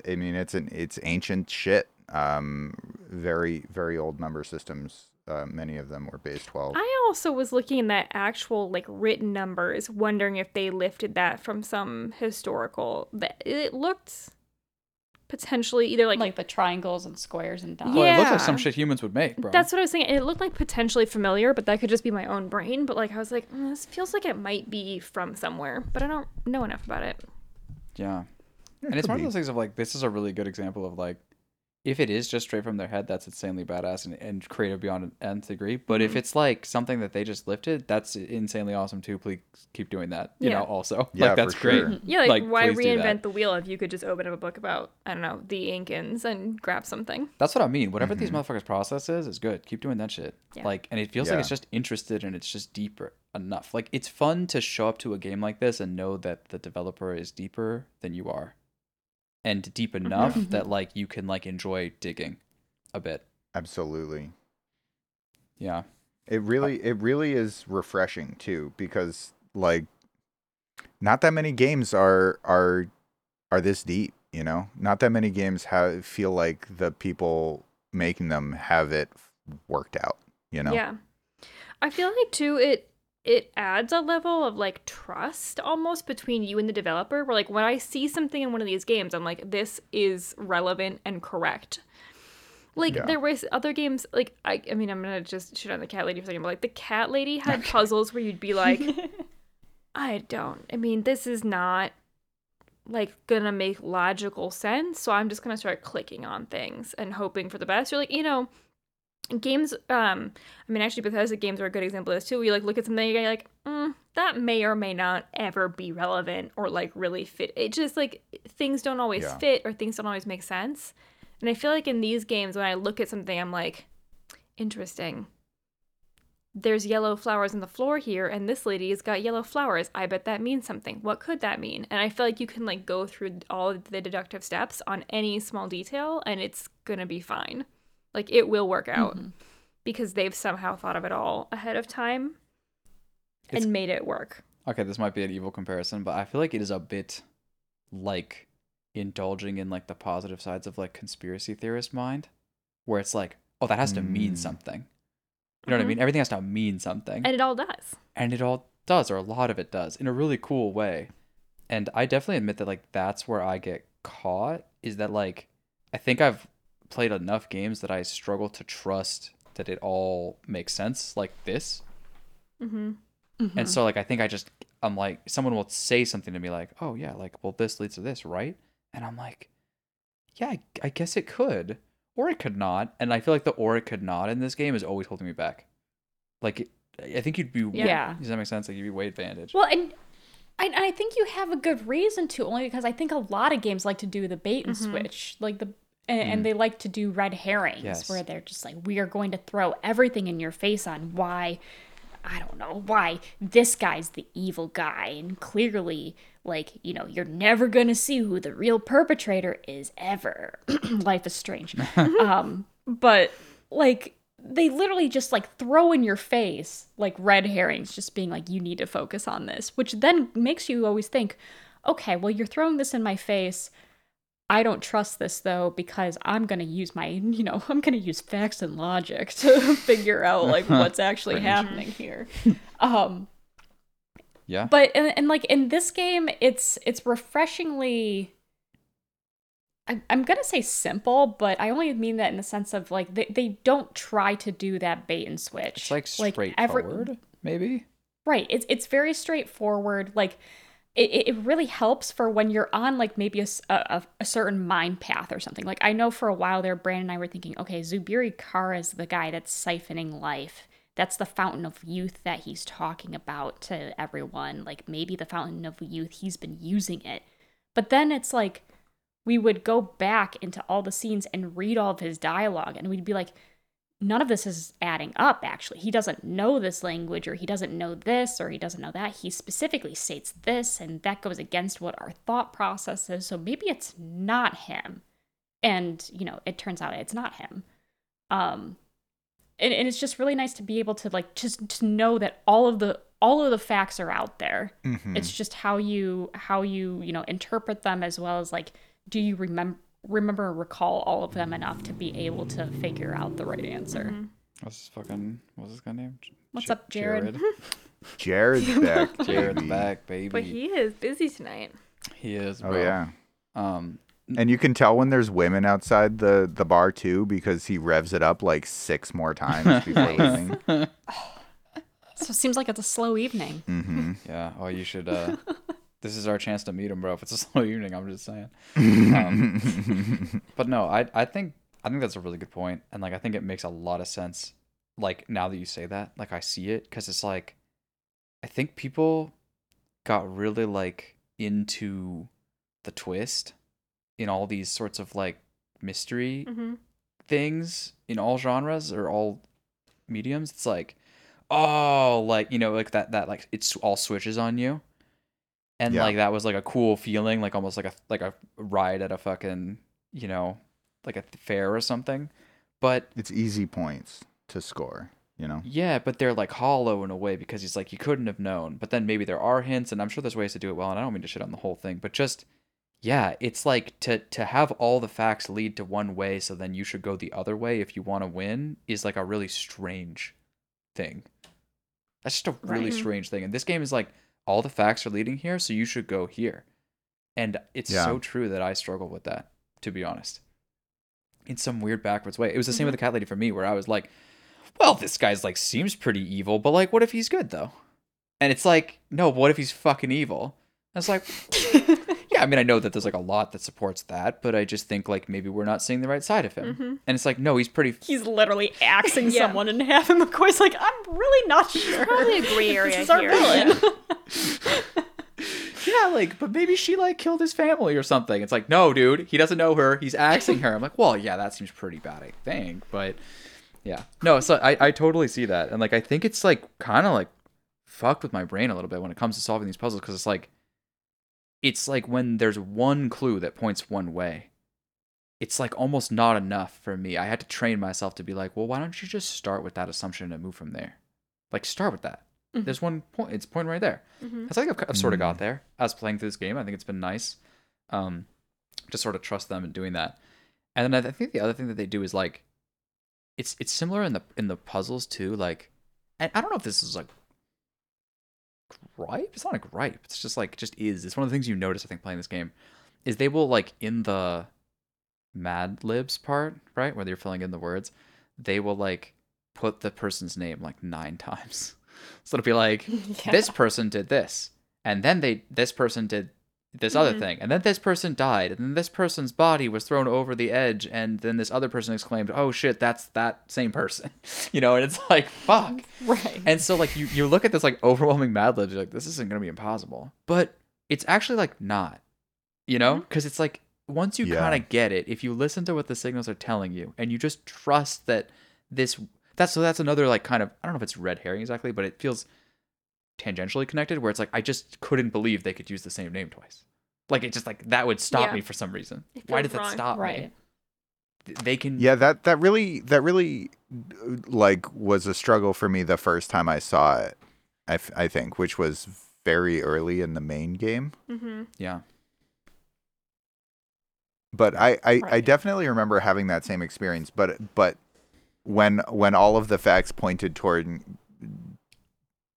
I mean, it's an it's ancient shit. Um, very very old number systems. Uh, many of them were base twelve. I also was looking at actual like written numbers, wondering if they lifted that from some historical. It looked potentially either like, Like the triangles and squares and dots. Well, it looks like some shit humans would make, bro. That's what I was saying. It looked like potentially familiar, but that could just be my own brain. But like I was like, mm, this feels like it might be from somewhere, but I don't know enough about it. yeah. Yeah, and it's one be. of those things of like this is a really good example of like if it is just straight from their head that's insanely badass and, and creative beyond an nth degree but Mm-hmm. if it's like something that they just lifted that's insanely awesome too please keep doing that you Yeah. know also Yeah, like that's for great sure. Yeah, like, Like, why please do that. reinvent the wheel if you could just open up a book about I don't know the Incans and grab something? that's what i mean whatever these Mm-hmm. motherfuckers process is is good keep doing that shit Yeah. like and it feels like it's just interested and it's just deeper enough like it's fun to show up to a game like this and know that the developer is deeper than you are and deep mm-hmm. enough mm-hmm. that like you can like enjoy digging a bit Absolutely. yeah It really uh it really is refreshing too because like not that many games are are are this deep, you know? Not that many games have feel like the people making them have it worked out, you know? Yeah. I feel like too it it adds a level of like trust almost between you and the developer where like when I see something in one of these games I'm like this is relevant and correct. Like Yeah. there was other games like I I mean I'm gonna just shit on the cat lady for a second, but like the cat lady had puzzles where you'd be like I don't. I mean, this is not like gonna make logical sense. So I'm just gonna start clicking on things and hoping for the best. You're like, you know, games. Um, I mean, actually, Bethesda games are a good example of this too. Where you like look at something, you're like, mm, that may or may not ever be relevant or like really fit. It just like things don't always Yeah. fit or things don't always make sense. And I feel like in these games, when I look at something, I'm like, interesting there's yellow flowers on the floor here and this lady has got yellow flowers i bet that means something what could that mean and i feel like you can like go through all of the deductive steps on any small detail and it's gonna be fine like it will work out because they've somehow thought of it all ahead of time It's- and made it work okay, this might be an evil comparison, but I feel like it is a bit like indulging in like the positive sides of like conspiracy theorist mind, where it's like, oh, that has to mean Mm. something. You know what I Mhm. mean? Everything has to mean something, and it all does and it all does, or a lot of it does, in a really cool way. And I definitely admit that like that's where I get caught is that like I think I've played enough games that I struggle to trust that it all makes sense like this. mm-hmm. And so like I think I just I'm like someone will say something to me like, "Oh yeah, like well this leads to this, right?" And I'm like, "Yeah, I, I guess it could, or it could not." And I feel like the or it could not in this game is always holding me back. Like it- I think you'd be Yeah. Does that make sense? Like you'd be way advantage. Well, and I, I think you have a good reason to, only because I think a lot of games like to do the bait and switch, like the, and, and they like to do red herrings, Yes. where they're just like, we are going to throw everything in your face on why, I don't know, why this guy's the evil guy, and clearly, like, you know, you're never gonna see who the real perpetrator is ever. Life is strange. um, but like they literally just like throw in your face like red herrings just being like you need to focus on this which then makes you always think okay well you're throwing this in my face i don't trust this though because i'm going to use my you know i'm going to use facts and logic to figure out like what's actually happening here um yeah. but and, and like in this game it's it's refreshingly I- I'm gonna say simple, but I only mean that in the sense of like they, they don't try to do that bait and switch. It's like straightforward, maybe. right. It's it's very straightforward. Like it, it really helps for when you're on like maybe a a certain mind path or something. Like I know for a while there, Brandon and I were thinking, okay, Zubiri Kara is the guy that's siphoning life. That's the fountain of youth that he's talking about to everyone. Like maybe the fountain of youth, he's been using it. But then it's like we would go back into all the scenes and read all of his dialogue and we'd be like none of this is adding up actually. He doesn't know this language or he doesn't know this or he doesn't know that. He specifically states this and that goes against what our thought process is. So maybe it's not him. And you know it turns out it's not him. Um and, and it's just really nice to be able to like just to know that all of the all of the facts are out there. Mhm. it's just how you how you you know interpret them as well as like do you remember remember and recall all of them enough to be able to figure out the right answer? What's his fucking what's this guy name? What's Ja- up, Jared? Jared's back. Jared's back, baby. But he is busy tonight. He is. Oh yeah. Um. And you can tell when there's women outside the, the bar too because he revs it up like six more times before leaving. So it seems like it's a slow evening. hmm Yeah. Oh, you should. uh This is our chance to meet him, bro. If it's a slow evening, I'm just saying. Um, but no, I I think I think that's a really good point, and like I think it makes a lot of sense. Like now that you say that, like I see it because it's like, I think people got really like into the twist in all these sorts of like mystery Mm-hmm. things in all genres or all mediums. It's like, oh, like you know, like that that like it's all switches on you, and Yeah. like that was like a cool feeling, like almost like a like a ride at a fucking you know, like a fair or something. But It's easy points to score, you know? yeah, but they're like hollow in a way because he's like you couldn't have known. But then maybe there are hints, and I'm sure there's ways to do it well. And I don't mean to shit on the whole thing, but just yeah, it's like to to have all the facts lead to one way, so then you should go the other way if you want to win is like a really strange thing. That's just a really Right. strange thing. And this game is like all the facts are leading here, so you should go here. And it's Yeah. so true that I struggle with that, to be honest. In some weird backwards way. It was the same mm-hmm. with the cat lady for me, where I was like, well, this guy's like seems pretty evil, but like, what if he's good though? And it's like, no, what if he's fucking evil? And it's like, yeah, I mean, I know that there's like a lot that supports that, but I just think like maybe we're not seeing the right side of him. Mm-hmm. And it's like, no, he's pretty. He's literally axing Yeah. someone in half, and McCoy's like, I'm really not sure. Probably a gray area this is our here. villain. yeah, like, but maybe she like killed his family or something. It's like, no, dude, he doesn't know her. He's axing her. I'm like, well, yeah, that seems pretty bad, I think, but yeah, no. So I I totally see that, and like I think it's like kind of like fucked with my brain a little bit when it comes to solving these puzzles because it's like it's like when there's one clue that points one way it's like almost not enough for me i had to train myself to be like well why don't you just start with that assumption and move from there like start with that Mhm. there's one point it's point right there Mhm. i think I've, I've sort of Mm. got there as playing through this game i think it's been nice um to sort of trust them in doing that and then i think the other thing that they do is like it's it's similar in the in the puzzles too like and i don't know if this is like gripe? It's not a gripe. It's just like just is. It's one of the things you notice i think playing this game is they will like in the mad libs part right where you're filling in the words they will like put the person's name like nine times. So it'll be like this person did this and then they this person did this other Mhm. thing and then this person died and then this person's body was thrown over the edge and then this other person exclaimed oh shit that's that same person you know and it's like fuck right. and so like you, you look at this like overwhelming Mad Libs, you're like, this isn't gonna be impossible. But it's actually like not. You know? Because it's like once you Yeah. kind of get it, if you listen to what the signals are telling you and you just trust that this that's so that's another like kind of I don't know if it's red herring exactly, but it feels tangentially connected where it's like I just couldn't believe they could use the same name twice. Like it just like that would stop Yeah. me for some reason. Why feels did that stop me? right. Th- They can Yeah, that that really that really like was a struggle for me the first time I saw it. I, f- I think, which was very early in the main game. Mm-hmm. yeah. But I, I, I definitely remember having that same experience. But but when when all of the facts pointed toward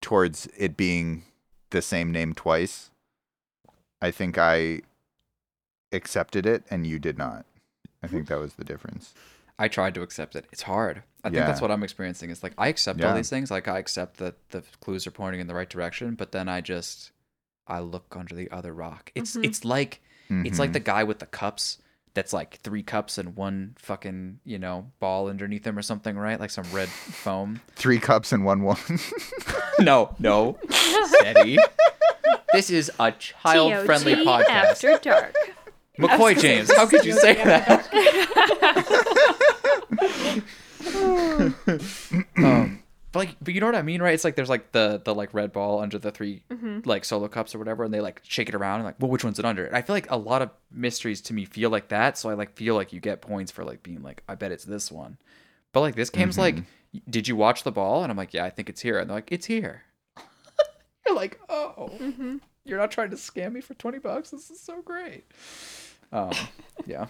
towards it being the same name twice, I think I accepted it and you did not. I think that was the difference. I tried to accept it. It's hard. I think that's what I'm experiencing. It's like I accept all these things. Like I accept that the clues are pointing in the right direction, but then I just I look under the other rock. It's Mhm. it's like it's like Mhm. the guy with the cups that's like three cups and one fucking, you know, ball underneath them or something, right? Like some red foam. three cups and one woman. no, no. Steady. this is a child friendly TOT podcast. After dark. McCoy James, how could you say that? um, but like, but you know what I mean, right? It's like there's like the the like red ball under the 3 Mm-hmm. like solo cups or whatever, and they like shake it around and like, well, which one's it under? And I feel like a lot of mysteries to me feel like that, so I like feel like you get points for like being like, I bet it's this one. But like this game's like, did you watch the ball? And I'm like, yeah, I think it's here. And they're like, it's here. You're like, oh, Mm-hmm. you're not trying to scam me for twenty bucks. This is so great. Um, yeah.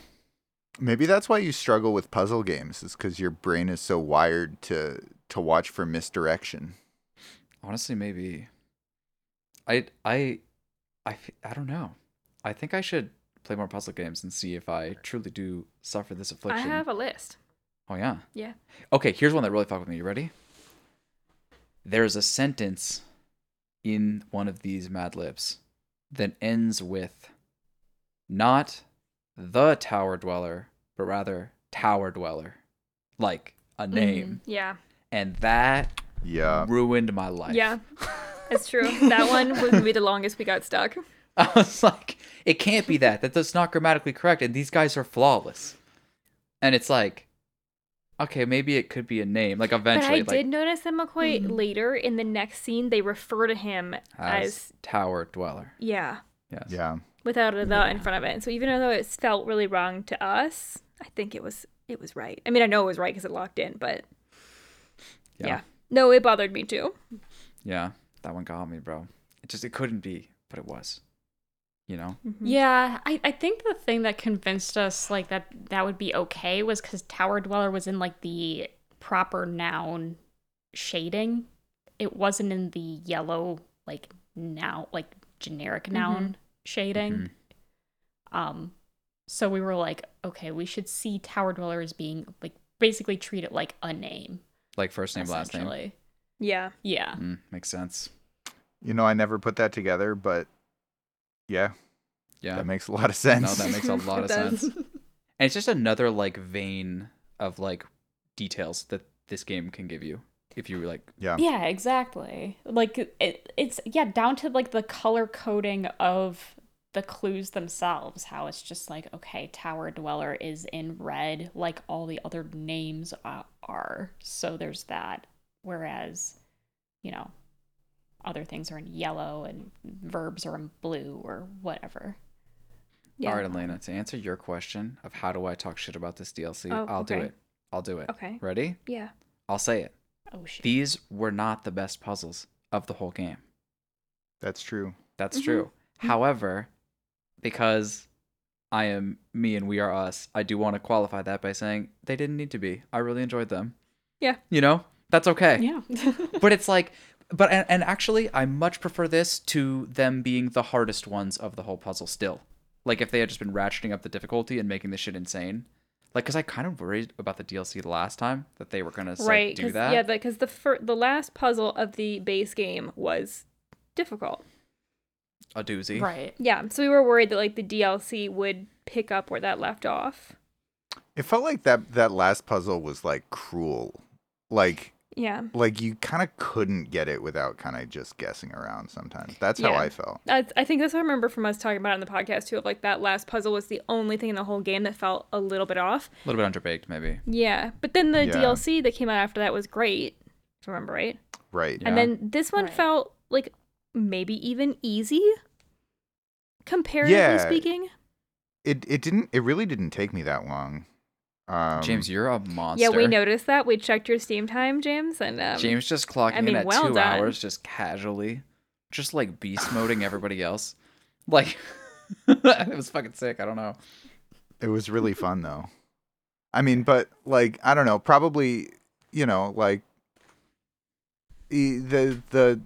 Maybe that's why you struggle with puzzle games, is because your brain is so wired to to watch for misdirection. Honestly, maybe. I I I I don't know. I think I should play more puzzle games and see if I truly do suffer this affliction. I have a list. Oh yeah. Yeah. Okay, here's one that really fucked with me. You ready? There's a sentence in one of these Mad Libs that ends with not the Tower Dweller, but rather Tower Dweller. Like a mm-hmm. name. Yeah. And that Yeah. ruined my life. Yeah. that's true. That one was be the longest we got stuck. I was like, it can't be that. That that's not grammatically correct. And these guys are flawless. And it's like, okay, maybe it could be a name. Like But eventually, I like did notice that McCoy mm. later in the next scene they refer to him as, as, Tower Dweller. yeah, Yes. Yeah. without a the in front of it. And so even though it felt really wrong to us, I think it was it was right. I mean, I know it was right because it locked in, but Yeah. yeah. No, it bothered me too. Yeah. That one got me, bro. It just it couldn't be, but it was. You know? Mm-hmm. Yeah, I, I think the thing that convinced us like that that would be okay was because Tower Dweller was in like the proper noun shading. It wasn't in the yellow like now like generic mm-hmm. noun shading. Mm-hmm. Um, so we were like, okay, we should see Tower Dweller as being like basically treat it like a name. Like first name, last name. Yeah. Yeah. Mm, makes sense. You know, I never put that together, but yeah, Yeah. that makes a lot of sense. No, that makes a lot of sense. And it's just another like vein of like details that this game can give you if you like yeah. Yeah, exactly. Like it, it's yeah, down to like the color coding of the clues themselves. How it's just like okay, Tower Dweller is in red, like all the other names uh, are. So there's that. Whereas, you know, other things are in yellow and verbs are in blue or whatever. Yeah. All right, Elena, to answer your question of how do I talk shit about this DLC, Oh, I'll do it. I'll do it. Okay. Ready? Yeah. I'll say it. Oh shit. These were not the best puzzles of the whole game. That's true. That's Mhm. true. However, because I am me and we are us, I do want to qualify that by saying they didn't need to be. I really enjoyed them. Yeah. You know? That's okay. yeah. but it's like but and, and actually i much prefer this to them being the hardest ones of the whole puzzle still like if they had just been ratcheting up the difficulty and making this shit insane like because i kind of worried about the dlc the last time that they were gonna like, right. do 'cause- that Yeah, because the fir- the last puzzle of the base game was difficult. A doozy right. Yeah. So we were worried that like the DLC would pick up where that left off. It felt like that that last puzzle was like cruel. Like Yeah. like you kind of couldn't get it without kind of just guessing around sometimes. That's how Yeah. I felt. I, I think that's what I remember from us talking about it on the podcast too. Of like that last puzzle was the only thing in the whole game that felt a little bit off. a little bit underbaked maybe Yeah, but then the Yeah. DLC that came out after that was great. If I remember right. Right. Yeah. And then this one Right. felt like maybe even easy, comparatively Yeah. speaking. It it didn't it really didn't take me that long. Um james you're a monster Yeah, we noticed that. We checked your Steam time, James, and um, james just clocking I mean, in at well two done. hours just casually just like beast moding everybody else like it was fucking sick i don't know It was really fun though. I mean, but like I don't know, probably you know like e- the the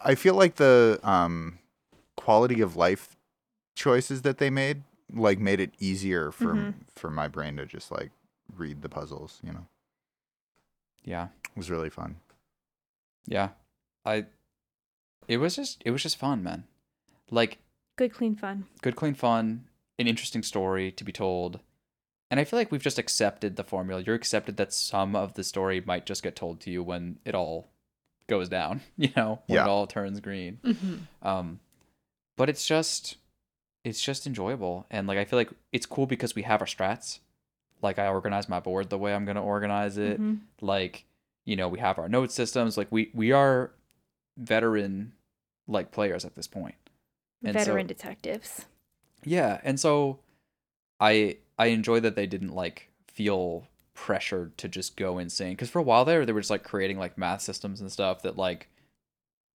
I feel like the um quality of life choices that they made like made it easier for Mhm. for my brain to just like read the puzzles. You know, yeah it was really fun. Yeah. I it was just it was just fun, man. Like good, clean fun. good clean fun, an interesting story to be told. And I feel like we've just accepted the formula. You're accepted that some of the story might just get told to you when it all goes down, you know, when Yeah. it all turns green. Mm-hmm. Um but it's just it's just enjoyable and like I feel like it's cool because we have our strats. Like I organize my board the way I'm going to organize it Mhm. like you know we have our note systems like we we are veteran like players at this point And so- Veteran detectives. yeah and so i i enjoy that they didn't like feel pressured to just go insane because for a while there they were just like creating like math systems and stuff that like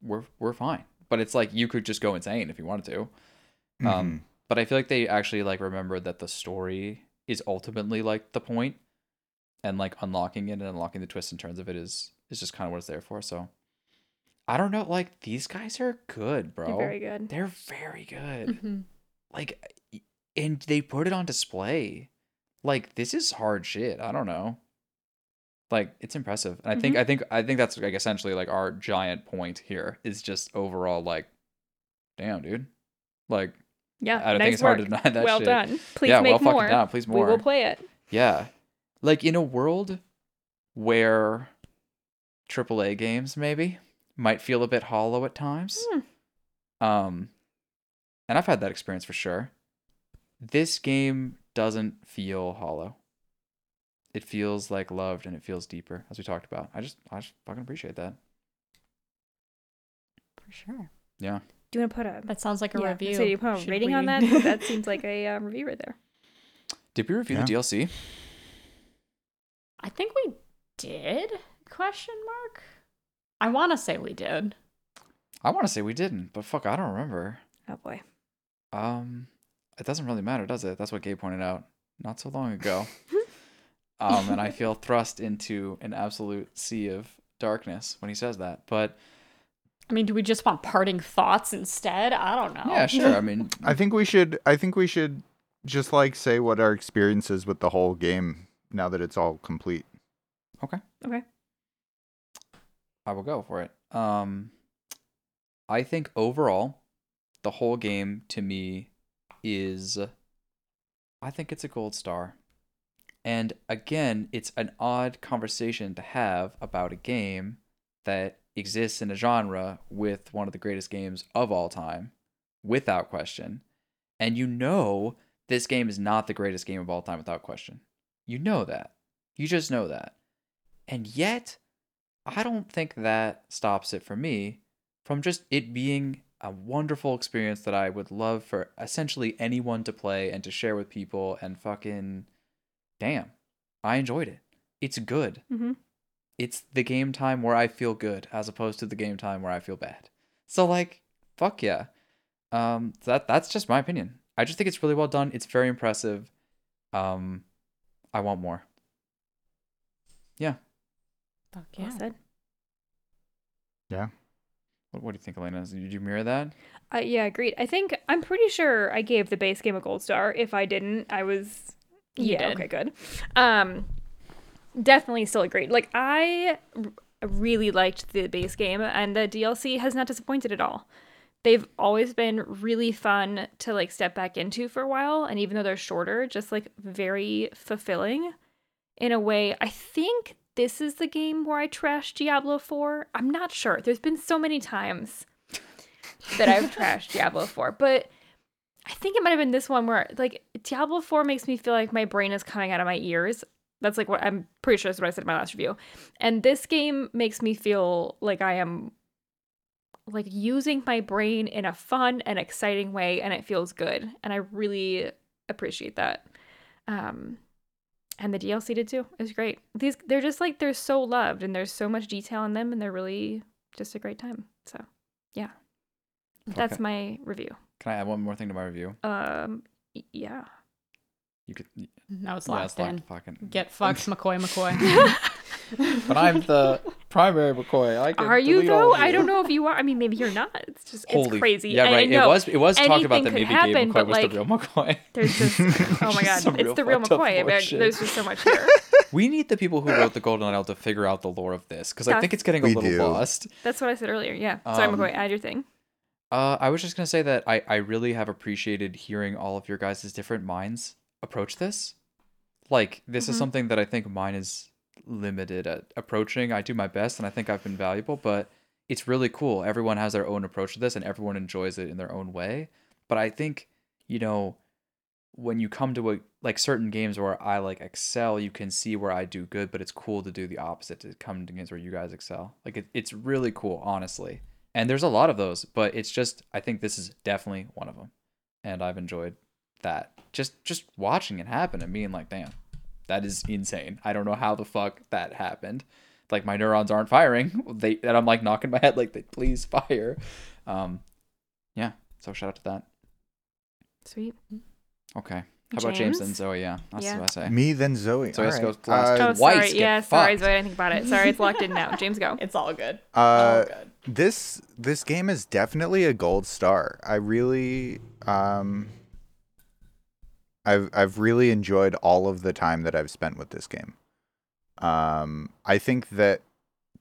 we're we're fine but it's like you could just go insane if you wanted to um but I feel like they actually like remembered that the story is ultimately like the point, and like unlocking it and unlocking the twists and turns of it is is just kind of what it's there for. So I don't know. Like these guys are good, bro. They're very good. They're very good. Mhm. Like, and they put it on display. Like this is hard shit. I don't know. Like it's impressive. And I think I think I think that's like essentially like our giant point here is just overall like, damn, dude. Like Yeah. I don't nice think it's hard to work. deny that well shit. done. Please yeah, make well fucking more. done. Please more. We will play it. Yeah. Like in a world where AAA games maybe might feel a bit hollow at times. Hmm. Um and I've had that experience for sure. This game doesn't feel hollow. It feels like loved and it feels deeper as we talked about. I just I just fucking appreciate that. For sure. Yeah. Do you want to put a That sounds like a yeah, review. So you put a Should rating on that? that seems like a um, review right there. Did we review Yeah. the DLC? I think we did? Question mark. I want to say we did. I want to say we didn't, but fuck, I don't remember. Oh boy. Um, it doesn't really matter, does it? That's what Gabe pointed out not so long ago. um, and I feel thrust into an absolute sea of darkness when he says that. But I mean, do we just want parting thoughts instead? I don't know. yeah, sure. I mean, I think we should. I think we should just like say what our experience is with the whole game now that it's all complete. okay, Okay. I will go for it. Um, I think overall, the whole game to me is, I think it's a gold star. And again, it's an odd conversation to have about a game that exists in a genre with one of the greatest games of all time, without question. And you know this game is not the greatest game of all time without question. You know that. You just know that. And yet, I don't think that stops it for me from just it being a wonderful experience that I would love for essentially anyone to play and to share with people and fucking damn. I enjoyed it. It's good. Mm-hmm. It's the game time where I feel good as opposed to the game time where I feel bad. So like, fuck yeah. Um that that's just my opinion. I just think it's really well done. It's very impressive. Um I want more. Yeah. Fuck Well yeah. said. Yeah. What, what do you think, Elena? Did you mirror that? Uh, yeah, agreed. I think I'm pretty sure I gave the base game a gold star. If I didn't, I was. You yeah. did. Okay. Good. Um, definitely still agreed. Like I r- really liked the base game, and the DLC has not disappointed at all. They've always been really fun to like step back into for a while, and even though they're shorter, just like very fulfilling in a way. I think this is the game where I trashed Diablo 4. I'm not sure. There's been so many times that I've trashed Diablo 4, but I think it might have been this one where like Diablo 4 makes me feel like my brain is coming out of my ears. That's like what I'm pretty sure that's what I said in my last review. And this game makes me feel like I am like using my brain in a fun and exciting way and it feels good. And I really appreciate that. Um and the DLC did too. It was great. These they're just like they're so loved and there's so much detail in them and they're really just a great time. So yeah. That's my review. Can I add one more thing to my review? Um yeah. You could. Now it's yeah, locked in. Fucking. Get fucked, McCoy, McCoy. But I'm the primary McCoy. I can Are you though? I don't know if you are. I mean, maybe you're not. It's just Holy it's crazy. Yeah, I- I right. It was. It was talked about that Anything maybe could Gabe McCoy was like, the real McCoy. There's just oh my god, it's the real McCoy. I mean, there's just so much here. we need the people who wrote the Golden Idol to figure out the lore of this because I think it's getting a little do. lost. That's what I said earlier. Yeah. Sorry, Um, McCoy. Add your thing. Uh, I was just gonna say that I I really have appreciated hearing all of your guys' different minds approach this. Like this is Mhm. something that I think mine is limited at approaching. I do my best, and I think I've been valuable, but it's really cool. Everyone has their own approach to this, and everyone enjoys it in their own way. But I think you know when you come to a like certain games where I like excel, you can see where I do good, but it's cool to do the opposite to come to games where you guys excel. Like it, it's really cool, honestly. And there's a lot of those, but it's just I think this is definitely one of them, and I've enjoyed that. Just just watching it happen and being like, damn, that is insane. I don't know how the fuck that happened. Like my neurons aren't firing. They and I'm like knocking my head like, they please fire. Um, yeah. So shout out to that. Sweet. Okay. How about James and Zoe? Yeah, that's Yeah. what I say. Me then Zoe. So let's All last Uh, Oh, Whites sorry. get Yeah, sorry, fucked. Zoe. I didn't think about it. Sorry, it's locked in now. James, go. It's all good. Uh, all good. this this game is definitely a gold star. I really um I've I've really enjoyed all of the time that I've spent with this game. Um I think that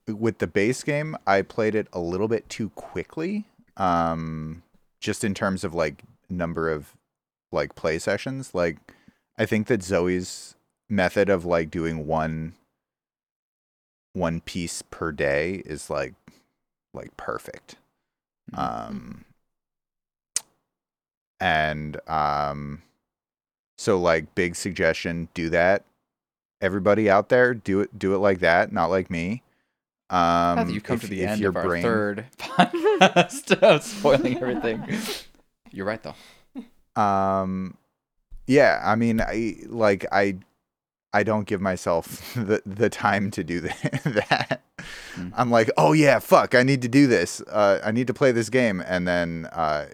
with the base game, I played it a little bit too quickly. Um just in terms of like number of like play sessions. Like I think that Zoe's method of like doing one one piece per day is like like perfect. Mhm. Um and um so like big suggestion, do that. Everybody out there, do it do it like that, not like me. Um Now that you've come if- to the end your of our brain- third podcast spoiling everything. You're right though. um yeah i mean i like i i don't give myself the the time to do that, that. Mm. i'm like oh yeah fuck i need to do this uh i need to play this game and then uh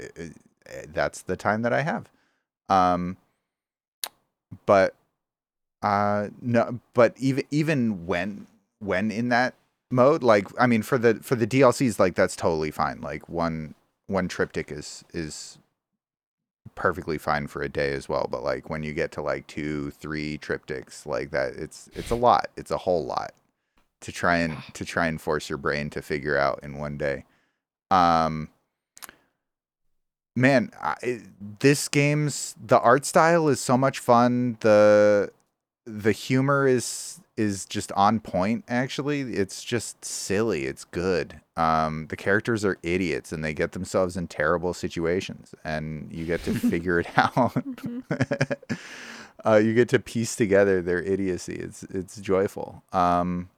that's the time that i have um but uh no but even even when when in that mode like i mean for the for the dlcs like that's totally fine. Like one one triptych is is perfectly fine for a day as well. But like when you get to like two three triptychs like that it's it's a lot. It's a whole lot to try and to try and force your brain to figure out in one day. Um man I, it- this game's the art style is so much fun. The the humor is is just on point actually. It's just silly. It's good. Um the characters are idiots and they get themselves in terrible situations and you get to figure it out. Uh you get to piece together their idiocy. It's it's joyful. Um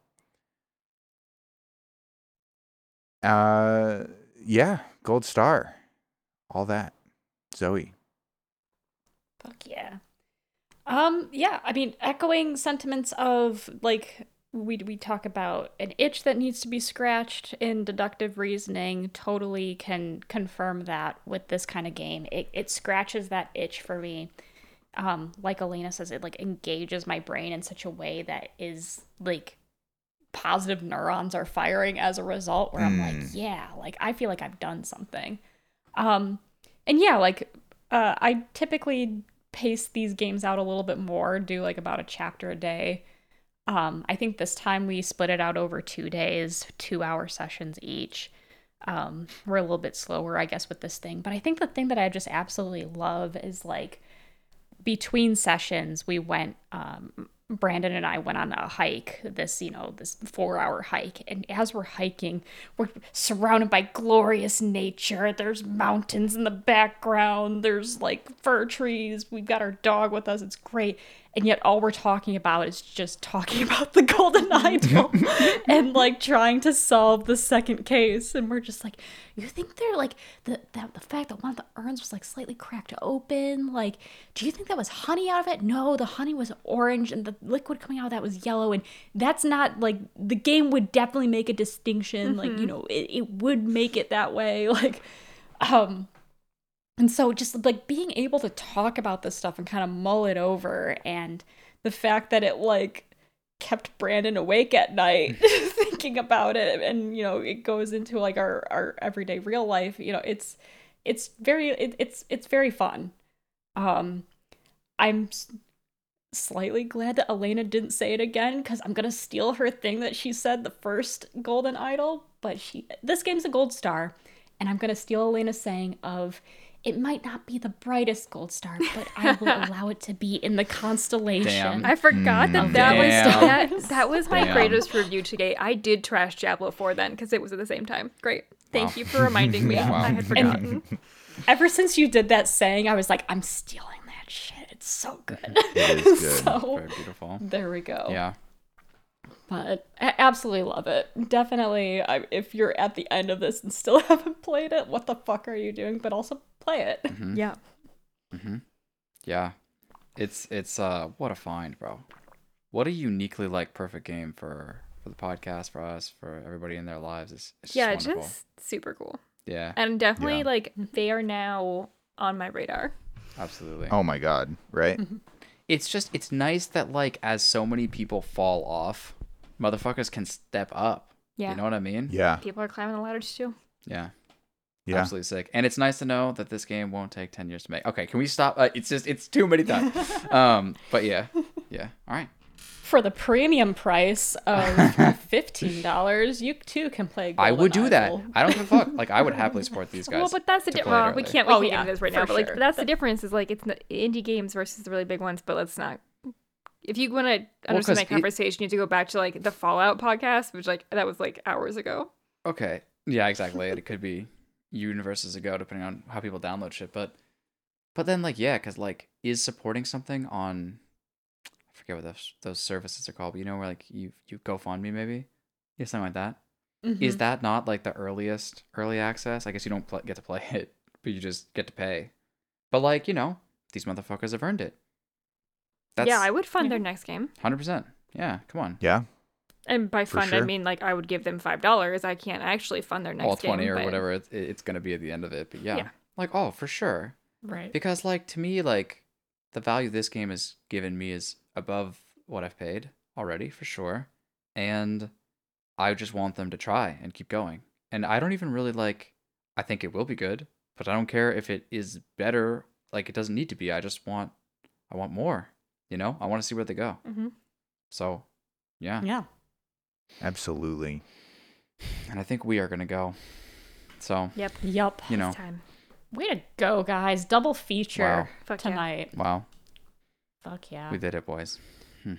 uh yeah gold star all that zoe Fuck yeah. Um, yeah, I mean, echoing sentiments of like we we talk about an itch that needs to be scratched in deductive reasoning. Totally can confirm that with this kind of game. It it scratches that itch for me. Um, like Elena says, it like engages my brain in such a way that is like positive neurons are firing as a result. Where I'm like, Mm. yeah, like I feel like I've done something. Um, and yeah, like uh, I typically pace these games out a little bit more, do like about a chapter a day. Um, I think this time we split it out over two days, two hour sessions each. Um, we're a little bit slower, I guess, with this thing. But I think the thing that I just absolutely love is like between sessions, we went, um, Brandon and I went on a hike, this, you know, this four hour hike. And as we're hiking, we're surrounded by glorious nature. There's mountains in the background, there's like fir trees. We've got our dog with us. It's great. And yet, all we're talking about is just talking about the golden idol and like trying to solve the second case. And we're just like, you think they're like the, the the fact that one of the urns was like slightly cracked open? Like, do you think that was honey out of it? No, the honey was orange and the liquid coming out of that was yellow. And that's not like the game would definitely make a distinction. Like, you know, it, it would make it that way. Like, um, and so just like being able to talk about this stuff and kind of mull it over and the fact that it like kept Brandon awake at night thinking about it and you know it goes into like our our everyday real life you know it's it's very it, it's it's very fun. Um i'm s- slightly glad that Elena didn't say it again cuz I'm going to steal her thing that she said the first golden idol but she this game's a gold star and I'm going to steal Elena's saying of it might not be the brightest gold star, but I will allow it to be in the constellation. Damn. I forgot that Mm. that Damn. was that, that was my Damn. greatest review today. I did trash Diablo 4 then because it was at the same time. Great. Thank Wow. you for reminding me. Wow. I had forgotten. Ever since you did that saying, I was like, I'm stealing that shit. It's so good. It is good. so Very beautiful. there we go. Yeah. But I absolutely love it. Definitely, I, if you're at the end of this and still haven't played it, what the fuck are you doing? But also play it. yeah. Mm-hmm. Yeah. It's it's uh what a find, bro. What a uniquely like perfect game for for the podcast, for us, for everybody in their lives. It's, it's Yeah, just wonderful. just super cool. yeah. And definitely Yeah. like they are now on my radar. absolutely. Oh my god, right? It's just it's nice that like as so many people fall off, motherfuckers can step up. Yeah. You know what I mean? Yeah. People are climbing the ladders too. Yeah. Yeah. Absolutely sick. And it's nice to know that this game won't take 10 years to make. Okay, can we stop? Uh, it's just it's too many times. um, but yeah. Yeah. All right. For the premium price of fifteen dollars, you too can play. I would do Golden that. I don't give a fuck. Like I would happily support these guys. Well, but that's the to di- play it well, we can't we Oh, can't yeah, into this right for now. But like sure. that's the difference is like it's the indie games versus the really big ones. But let's not. If you want to understand 'cause that it- conversation, you have to go back to like the Fallout podcast, which like that was like hours ago. Okay. Yeah, exactly. it could be universes ago, depending on how people download shit. But, but then like yeah, because like is supporting something on, I forget what those those services are called. But you know where like you you GoFundMe maybe, yeah, something like that. Is Mhm. that not like the earliest early access? I guess you don't pl- get to play it, but you just get to pay. But like you know, these motherfuckers have earned it. That's yeah, I would fund yeah. their next game, hundred percent. Yeah, come on. Yeah. And by For fund I mean like I would give them five dollars. I can't actually fund their next All twenty game, or but- whatever it's, it's gonna be at the end of it. But yeah, Yeah. like oh for sure. right. because like to me like the value this game has given me is above what i've paid already for sure and i just want them to try and keep going and i don't even really like i think it will be good but i don't care if it is better like it doesn't need to be i just want i want more you know i want to see where they go Mhm. so yeah Yeah. Absolutely. and i think we are gonna go so Yep. Yep. you know time. Way to go, guys! Double feature Wow. Fuck yeah. tonight. wow Fuck yeah! we did it boys hmm.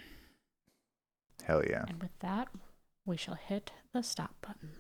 Hell yeah. And with that, we shall hit the stop button.